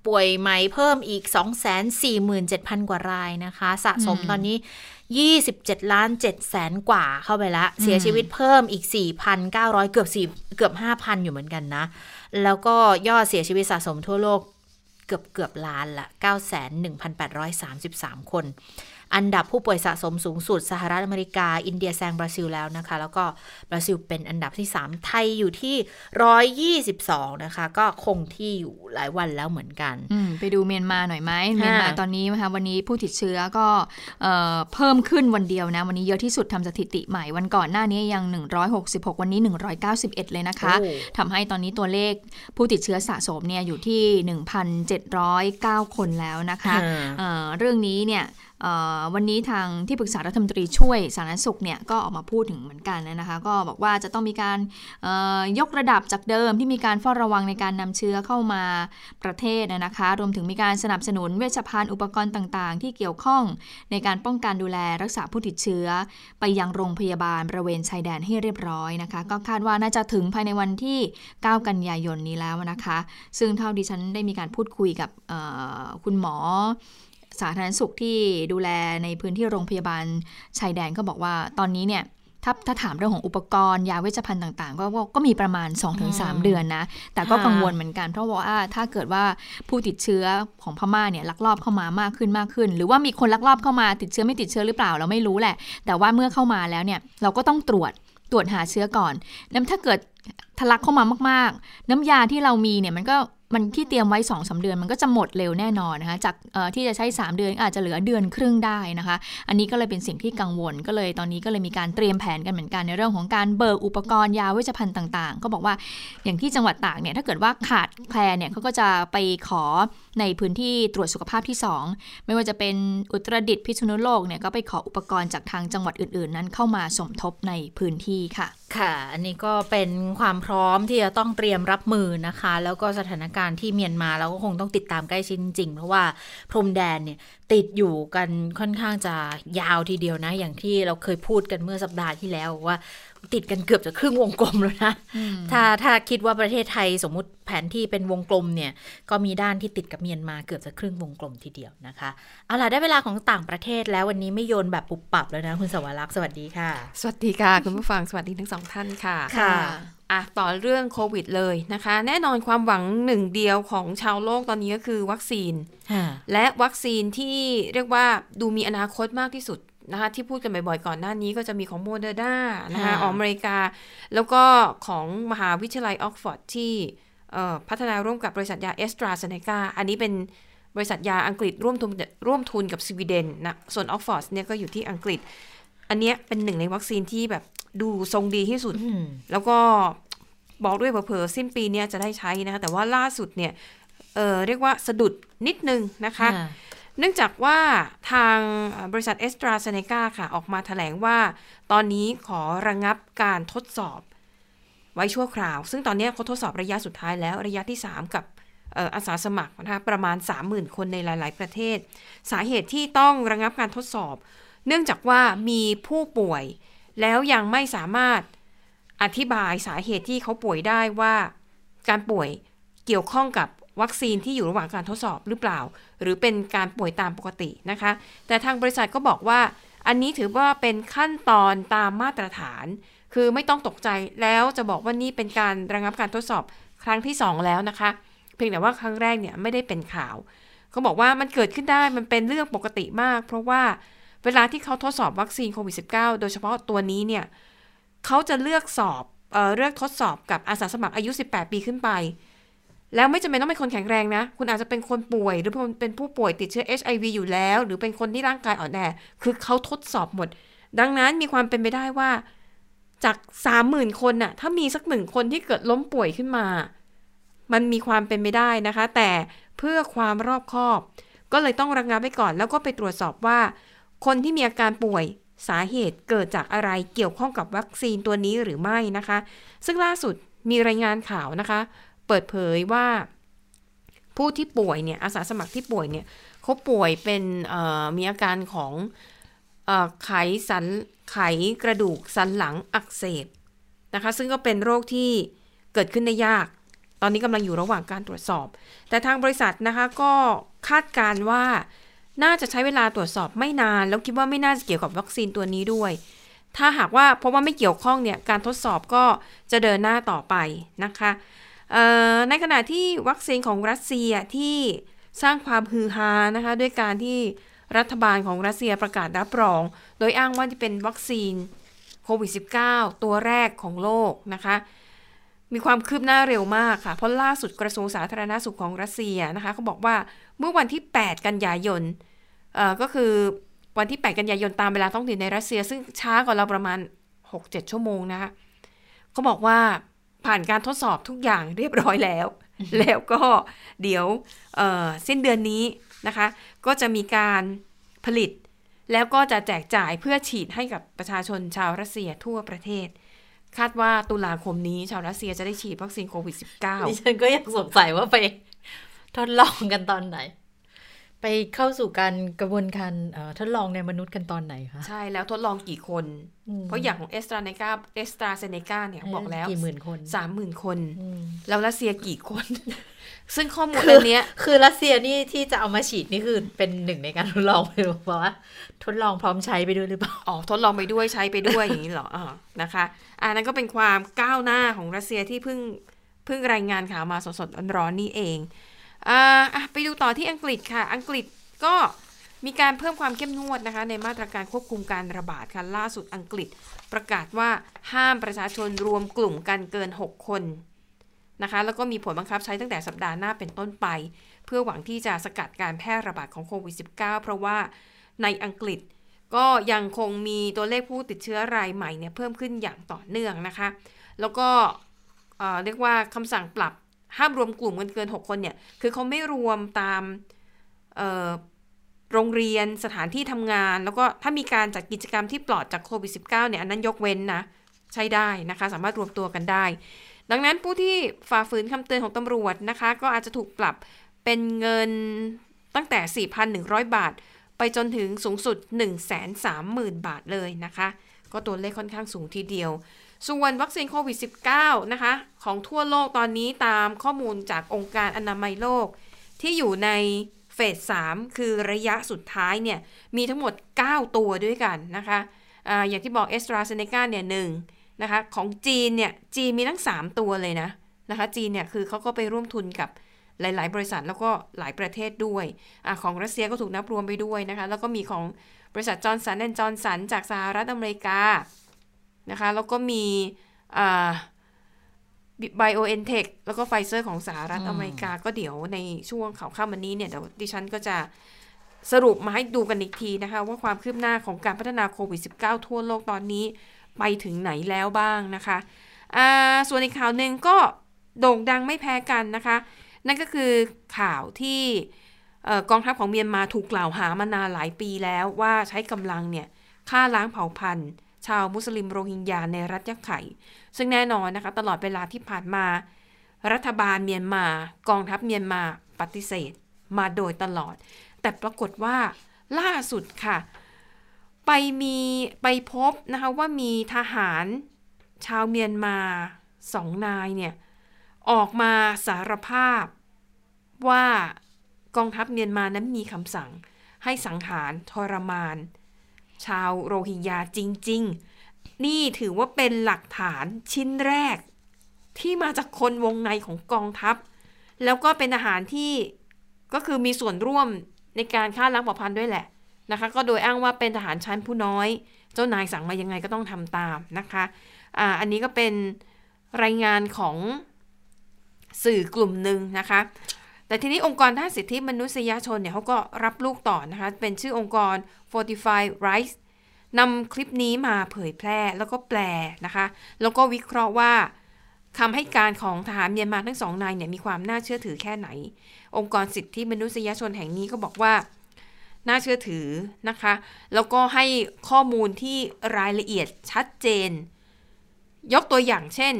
ป่วยใหม่เพิ่มอีก 247,000 กว่ารายนะคะ สะสมตอนนี้ 27 ล้าน7แสนกว่าเข้าไปละ เสียชีวิตเพิ่มอีก 4,900 เกือบ4เกือบ 5,000 อยู่เหมือนกันนะ แล้วก็ยอดเสียชีวิตสะสมทั่วโลก เกือบเกือบล้านละ 9,1,833 คน อันดับผู้ป่วยสะสมสูงสุด สหรัฐอเมริกา อินเดียแซงบราซิลแล้วนะคะ แล้วก็บราซิลเป็นอันดับที่ 3 ไทยอยู่ที่ 122 นะคะ ก็คงที่อยู่หลายวันแล้วเหมือนกัน ไปดูเมียนมาหน่อยไหมเมียนมาตอนนี้นะคะวันนี้ผู้ติดเชื้อก็เพิ่มขึ้นวันเดียวนะ วันนี้เยอะที่สุดทำสถิติใหม่วันก่อนหน้านี้ยัง 166 วันนี้ 191 เลยนะคะทำให้ตอนนี้ตัวเลขผู้ติดเชื้อสะสมเนี่ยอยู่ที่ 1,709 คนแล้วนะคะเรื่องนี้เนี่ย วันนี้ทางที่ปรึกษารัฐมนตรีช่วยสาธารณสุขเนี่ยก็ออกมาพูดถึงเหมือนกันนะคะ ก็บอกว่าจะต้องมีการยกระดับจากเดิมที่มีการเฝ้าระวังในการนำเชื้อเข้ามาประเทศนะคะ รวมถึงมีการสนับสนุนเวชภัณฑ์อุปกรณ์ต่างๆ ที่เกี่ยวข้องในการป้องกันดูแลรักษาผู้ติดเชื้อ ไปยังโรงพยาบาลบริเวณชายแดนให้เรียบร้อยนะคะ ก็คาดว่าน่าจะถึงภายในวันที่ 9 กันยายนนี้แล้วนะคะ ซึ่งเท่าที่ฉันได้มีการพูดคุยกับคุณหมอ สาธารณสุขที่ดูแลในพื้นที่โรงพยาบาลชายแดนก็บอกว่าตอนนี้เนี่ยถ้าถ้าถามเรื่องของอุปกรณ์ยาเวชภัณฑ์ต่างๆ ก็ก็มีประมาณ 2-3 เดือนนะ แต่ก็กังวลเหมือนกัน เพราะว่าถ้าเกิดว่าผู้ติดเชื้อของพม่าเนี่ยลักลอบเข้ามามากขึ้นมากขึ้น หรือว่ามีคนลักลอบเข้ามาติดเชื้อไม่ติดเชื้อหรือเปล่าเราไม่รู้แหละ แต่ว่าเมื่อเข้ามาแล้วเนี่ยเราก็ต้องตรวจตรวจหาเชื้อก่อนแล้วถ้าเกิดทะลักเข้ามามาก ๆ น้ำยาที่เรามีเนี่ยมันก็ มันที่เตรียมไว้2อสาเดือนมันก็จะหมดเร็วแน่นอนนะคะจากที่จะใช้ 3 เดือนอาจจะเหลือเดือนครึ่งได้นะคะ อันนี้ก็เลยเป็นสิ่งที่กังวลก็เลยตอนนี้ก็เลยมีการเตรียมแผนกันเหมือนกันในเรื่องของการเบิกอุปกรณ์ยาเวชภัณฑ์ต่างๆ ก็บอกว่าอย่างที่จังหวัดตากเนี่ยถ้าเกิดว่าขาดแคลนเนี่ยเขาก็จะไปขอในพื้นที่ตรวจสุขภาพที่ 2 ไม่ว่าจะเป็นอุตรดิตถ์พิษณุโลกเนี่ยก็ไปขออุปกรณ์จากทางจังหวัดอื่นๆ นั้นเข้ามาสมทบในพื้นที่ค่ะ ค่ะ อันนี้ก็เป็นความพร้อมที่จะต้องเตรียมรับมือนะคะ แล้วก็สถานการณ์ที่เมียนมาเราก็คงต้องติดตามใกล้ชิดจริง เพราะว่าพรมแดนเนี่ยติดอยู่กันค่อนข้างจะยาวทีเดียวนะ อย่างที่เราเคยพูดกันเมื่อสัปดาห์ที่แล้วว่า ติดกันเกือบจะครึ่งวงกลมแล้วนะ ถ้าถ้าคิดว่าประเทศไทยสมมุติแผนที่เป็นวงกลมเนี่ย ก็มีด้านที่ติดกับเมียนมาเกือบจะครึ่งวงกลมทีเดียวนะคะ เอาล่ะได้เวลาของต่างประเทศแล้ววันนี้ไม่โยนแบบปุบปับแล้วนะ คุณสวรักษ์สวัสดีค่ะ สวัสดีค่ะ คุณผู้ฟังสวัสดีทั้งสองท่านค่ะค่ะอะต่อเรื่องโควิดเลยนะคะ แน่นอนความหวังหนึ่งเดียวของชาวโลกตอนนี้ก็คือวัคซีน และวัคซีนที่เรียกว่าดูมีอนาคตมากที่สุด นะคะที่พูดกันบ่อยๆก่อนหน้านี้ก็จะมีของโมเดอร์นานะคะอเมริกา แล้วก็ของมหาวิทยาลัยออกซฟอร์ดที่พัฒนาร่วมกับบริษัทยาแอสตราเซเนกาอันนี้เป็นบริษัทยาอังกฤษร่วมทุนร่วมทุนกับสวีเดนนะส่วนออกซฟอร์ดเนี่ยก็อยู่ที่อังกฤษ อันนี้เป็นหนึ่งในวัคซีนที่แบบดูทรงดีที่สุด แล้วก็บอกด้วยเผลอๆสิ้นปีนี้จะได้ใช้นะคะแต่ว่าล่าสุดเนี่ยเเรียกว่าสะดุดนิดนึงนะคะ เนื่องจากว่าทางบริษัทเอสตราเซเนกาค่ะ ออกมาถแถลงว่า ตอนนี้ขอระงงับการทดสอบ ไว้ชั่วคราว ซึ่งตอนนี้เขาทดสอบระยะสุดท้ายแล้วระยะที่ 3 กับอาสาสมัครนะคะประมาณ 30,000 คนในหลาย ๆ ประเทศ สาเหตุที่ต้องระงงับการทดสอบ เนื่องจากว่ามีผู้ป่วย แล้วยังไม่สามารถอธิบายสาเหตุที่เขาป่วยได้ว่า การป่วยเกี่ยวข้องกับ วัคซีนที่อยู่ระหว่างการทดสอบหรือเปล่า หรือเป็นการป่วยตามปกตินะคะ แต่ทางบริษัทก็บอกว่า อันนี้ถือว่าเป็นขั้นตอนตามมาตรฐาน คือไม่ต้องตกใจแล้วจะบอกว่านี่เป็นการระงับการทดสอบครั้งที่ 2 แล้วนะคะ เพียงแต่ว่าครั้งแรกเนี่ยไม่ได้เป็นข่าวเขาบอกว่ามันเกิดขึ้นได้มันเป็นเรื่องปกติมาก เพราะว่าเวลาที่เขาทดสอบวัคซีนโควิด -19 โดยเฉพาะตัวนี้เนี่ยเขาจะเลือกสอบเออเลือกทดสอบกับอาสาสมัครอายุ 18 ปีขึ้นไป แล้วไม่จำเป็นต้องเป็นคนแข็งแรงนะ คุณอาจจะเป็นคนป่วย หรือเป็นผู้ป่วยติดเชื้อ HIV อยู่แล้ว หรือเป็นคนที่ร่างกายอ่อนแอ คือเขาทดสอบหมด ดังนั้นมีความเป็นไปได้ว่าจากสามหมื่นคนน่ะ ถ้ามีสักหนึ่งคนที่เกิดล้มป่วยขึ้นมา มันมีความเป็นไปได้นะคะ แต่เพื่อความรอบคอบ ก็เลยต้องระงงับไว้ก่อน แล้วก็ไปตรวจสอบว่า คนที่มีอาการป่วยสาเหตุเกิดจากอะไรเกี่ยวข้องกับวัคซีนตัวนี้หรือไม่นะคะ ซึ่งล่าสุดมีรายงานข่าวนะคะ เปิดเผยว่า ผู้ที่ป่วยเนี่ยอาสาสมัครที่ป่วยเนี่ยเขาป่วยเป็นมีอาการของไขสันไขกระดูกสันหลังอักเสบนะคะซึ่งก็เป็นโรคที่เกิดขึ้นได้ยาก ตอนนี้กำลังอยู่ระหว่างการตรวจสอบ แต่ทางบริษัทนะคะก็คาดการว่าน่าจะใช้เวลาตรวจสอบไม่นาน แล้วคิดว่าไม่น่าจะเกี่ยวกับวัคซีนตัวนี้ด้วย ถ้าหากว่าเพราะว่าไม่เกี่ยวข้องเนี่ยการทดสอบก็จะเดินหน้าต่อไปนะคะ ในขณะที่วัคซีนของรัสเซียที่สร้างความฮือฮานะคะด้วยการที่รัฐบาลของรัสเซียประกาศรับรอง โดยอ้างว่าจะเป็นวัคซีนโควิด -19 ตัวแรกของโลกนะคะ มีความคืบหน้าเร็วมากค่ะ เพราะล่าสุดกระทรวงสาธารณาสุขของรัสเซียนะคะเขาบอกว่าเมื่อวันที่ 8 กันยายนก็คือวันที่ 8 กันยายนตามเวลาท้องถิ่นในรัสเซีย ซึ่งช้ากว่าเราประมาณ 6-7 ชั่วโมงนะคะเขาบอกว่า ผ่านการทดสอบทุกอย่างเรียบร้อยแล้ว แล้วก็เดี๋ยวสิ้นเดือนนี้นะคะ ก็จะมีการผลิต แล้วก็จะแจกจ่ายเพื่อฉีดให้กับประชาชนชาวรัสเซียทั่วประเทศ คาดว่าตุลาคมนี้ชาวรัสเซียจะได้ฉีดวัคซีนโควิด -19 ดิฉันก็ยังสงสัยว่าไปทดลองกันตอนไหน ไปเข้าสู่การกระบวนการทดลองในมนุษย์กันตอนไหนคะ ใช่แล้วทดลองกี่คน เพราะอย่างของเอสตราเนกาเอสตราเซเนกาเนี่ยบอกแล้วกี่หมื่นคนสามหมื่นคน แล้วรัสเซียกี่คน ซึ่งข้อมูลอันเนี้ย คือรัสเซียนี่ที่จะเอามาฉีดนี่คือเป็นหนึ่งในการทดลองไปหรือเปล่าทดลองพร้อมใช้ไปด้วยหรือเปล่า อ๋อ ทดลองไปด้วยใช้ไปด้วยอย่างนี้เหรออ่านะคะอันนั้นก็เป็นความก้าวหน้าของรัสเซียที่เพิ่งเพิ่งรายงานข่าวมาสดๆร้อนๆนี่เอง อ่าไปดูต่อที่อังกฤษค่ะ อังกฤษก็มีการเพิ่มความเข้มงวดนะคะในมาตรการควบคุมการระบาดค่ะล่าสุดอังกฤษประกาศว่าห้ามประชาชนรวมกลุ่มกันเกิน 6 คนนะคะแล้วก็มีผลบังคับใช้ตั้งแต่สัปดาห์หน้าเป็นต้นไป เพื่อหวังที่จะสกัดการแพร่ระบาดของโควิด -19 เพราะว่าในอังกฤษก็ยังคงมีตัวเลขผู้ติดเชื้อรายใหม่เนี่ยเพิ่มขึ้นอย่างต่อเนื่องนะคะ แล้วก็เรียกว่าคำสั่งปรับ ห้ามรวมกลุ่มกันเกิน 6 คนเนี่ย คือเขาไม่รวมตามโรงเรียนสถานที่ทำงาน แล้วก็ถ้ามีการจัดกิจกรรมที่ปลอดจากโควิด -19 เนี่ย อันนั้นยกเว้นนะ ใช้ได้นะคะ สามารถรวมตัวกันได้ ดังนั้นผู้ที่ฝ่าฝืนคำเตือนของตำรวจนะคะ ก็อาจจะถูกปรับเป็นเงินตั้งแต่ 4,100 บาท ไปจนถึงสูงสุด 130,000 บาทเลยนะคะ ก็ตัวเลขค่อนข้างสูงทีเดียว ส่วนวัคซีนโควิด -19 นะคะ ของทั่วโลกตอนนี้ตามข้อมูลจากองค์การอนามัยโลก ที่อยู่ในเฟสสามคือระยะสุดท้ายเนี่ย มีทั้งหมด 9 ตัวด้วยกันนะคะอะอย่างที่บอกเอสตราเซเนกาเนี่ยหนึ่งนะคะ ของจีนเนี่ย จีนมีทั้ง 3 ตัวเลยนะนะคะ จีนเนี่ยคือเขาก็ไปร่วมทุนกับหลาย ๆ บริษัทแล้วก็หลายประเทศด้วยอของรัสเซียก็ถูกนับรวมไปด้วยนะคะ แล้วก็มีของบริษัทจอห์นสันแอนด์จอห์นสันจากสหรัฐอเมริกา นะคะ แล้วก็มีอ่าไบโอเอ็นเทคแล้วก็ไฟเซอร์ของสหรัฐอเมริกา ก็เดี๋ยวในช่วงข่าวค่ำวันนี้เนี่ยเดี๋ยวดิฉันก็จะสรุปมาให้ดูกันอีกทีนะคะ ว่าความคืบหน้าของการพัฒนาโควิด -19 ทั่วโลกตอนนี้ไปถึงไหนแล้วบ้างนะคะอ่าส่วนอีกข่าวหนึ่งก็โด่งดังไม่แพ้กันนะคะ นั่นก็คือข่าวที่กองทัพของเมียนมาถูกกล่าวหามานานหลายปีแล้วว่าใช้กำลังเนี่ยฆ่าล้างเผ่าพันธุ์ ชาวมุสลิมโรฮิงญาในรัฐยักไข่ ซึ่งแน่นอนนะคะตลอดเวลาที่ผ่านมา รัฐบาลเมียนมากองทัพเมียนมาปฏิเสธมาโดยตลอด แต่ปรากฏว่าล่าสุดค่ะ ไปมีไปพบนะคะว่ามีทหารชาวเมียนมาสองนายเนี่ยออกมาสารภาพว่ากองทัพเมียนมานั้นมีคำสั่งให้สังหารทรมาน ชาวโรฮิงญาจริง ๆ นี่ถือว่าเป็นหลักฐานชิ้นแรก ที่มาจากคนวงในของกองทัพ แล้วก็เป็นอาหารที่ก็คือมีส่วนร่วมในการฆ่าล้างเผ่าพันธุ์ด้วยแหละนะคะ ก็โดยอ้างว่าเป็นทหารชั้นผู้น้อย เจ้านายสั่งมายังไงก็ต้องทำตามนะคะอ่าอันนี้ก็เป็นรายงานของสื่อกลุ่มหนึ่งนะคะ แต่ทีนี้องค์กรด้านสิทธิมนุษยชนเนี่ยเขาก็รับลูกต่อนะคะ เป็นชื่อองค์กร Fortify Rights นำคลิปนี้มาเผยแพร่แล้วก็แปลนะคะ แล้วก็วิเคราะห์ว่าคำให้การของทหารเมียนมาทั้งสองนายเนี่ยมีความน่าเชื่อถือแค่ไหน องค์กรสิทธิมนุษยชนแห่งนี้ก็บอกว่าน่าเชื่อถือนะคะ แล้วก็ให้ข้อมูลที่รายละเอียดชัดเจน ยกตัวอย่างเช่น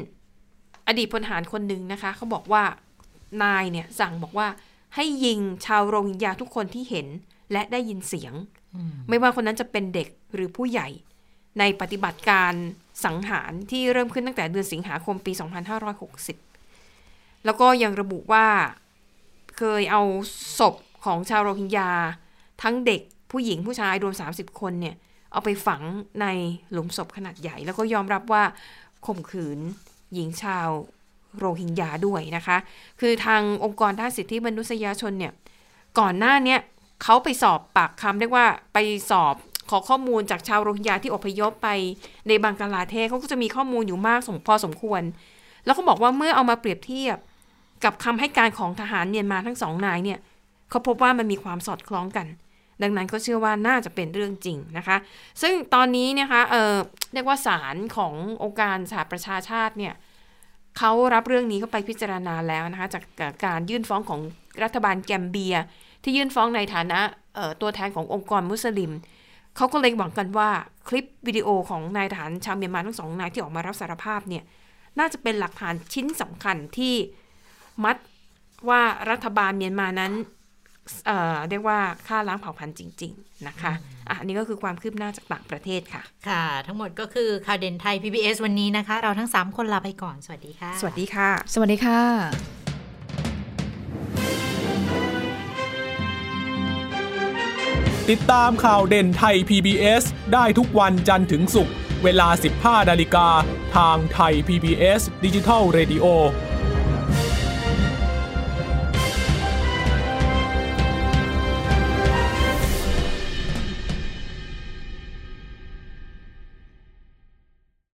อดีตพลทหารคนหนึ่งนะคะเขาบอกว่า นายเนี่ยสั่งบอกว่าให้ยิงชาวโรฮิงญาทุกคนที่เห็นและได้ยินเสียง ไม่ว่าคนนั้นจะเป็นเด็กหรือผู้ใหญ่ ในปฏิบัติการสังหารที่เริ่มขึ้นตั้งแต่เดือนสิงหาคมปี 2560 แล้วก็ยังระบุว่าเคยเอาศพของชาวโรฮิงญา ทั้งเด็กผู้หญิงผู้ชายรวม 30 คนเนี่ย เอาไปฝังในหลุมศพขนาดใหญ่ แล้วก็ยอมรับว่าข่มขืนหญิงชาว โรฮิงญาด้วยนะคะ คือทางองค์กรด้านสิทธิมนุษยชนเนี่ย ก่อนหน้านี้เขาไปสอบปากคำเรียกว่าไปสอบขอข้อมูลจากชาวโรฮิงญาที่อพยพไปในบังกลาเทศเขาก็จะมีข้อมูลอยู่มากสมพอสมควร แล้วเขาบอกว่าเมื่อเอามาเปรียบเทียบกับคำให้การของทหารเมียนมาทั้งสองนายเนี่ยเขาพบว่ามันมีความสอดคล้องกัน ดังนั้นก็เชื่อว่าน่าจะเป็นเรื่องจริงนะคะ ซึ่งตอนนี้นะคะเออเรียกว่าศาลขององค์การสหประชาชาติเนี่ย เขารับเรื่องนี้เข้าไปพิจารณาแล้วนะคะจากการยื่นฟ้องของรัฐบาลแกมเบีย ที่ยื่นฟ้องในฐานะตัวแทนขององค์กรมุสลิมเขาก็เลยหวังกันว่าคลิปวิดีโอของนายทหารชาวเมียนมาทั้งสองนายที่ออกมารับสารภาพเนี่ยน่าจะเป็นหลักฐานชิ้นสำคัญที่มัดว่ารัฐบาลเมียนมานั้น เเรียกว่าค่าล้างเผ่าพันธุ์จริง ๆ นะคะอะอันนี้ก็คือความคืบหน้าจากต่างประเทศค่ะ ค่ะ ทั้งหมดก็คือข่าวเด่นไทย PBS วันนี้นะคะ เราทั้ง 3 คนลาไปก่อน สวัสดีค่ะ สวัสดีค่ะ สวัสดีค่ะ ติดตามข่าวเด่นไทย PBS ได้ทุกวันจันทร์ถึงศุกร์เวลา 15นาฬิกาทางไทย PBS ดิจิทัล Radio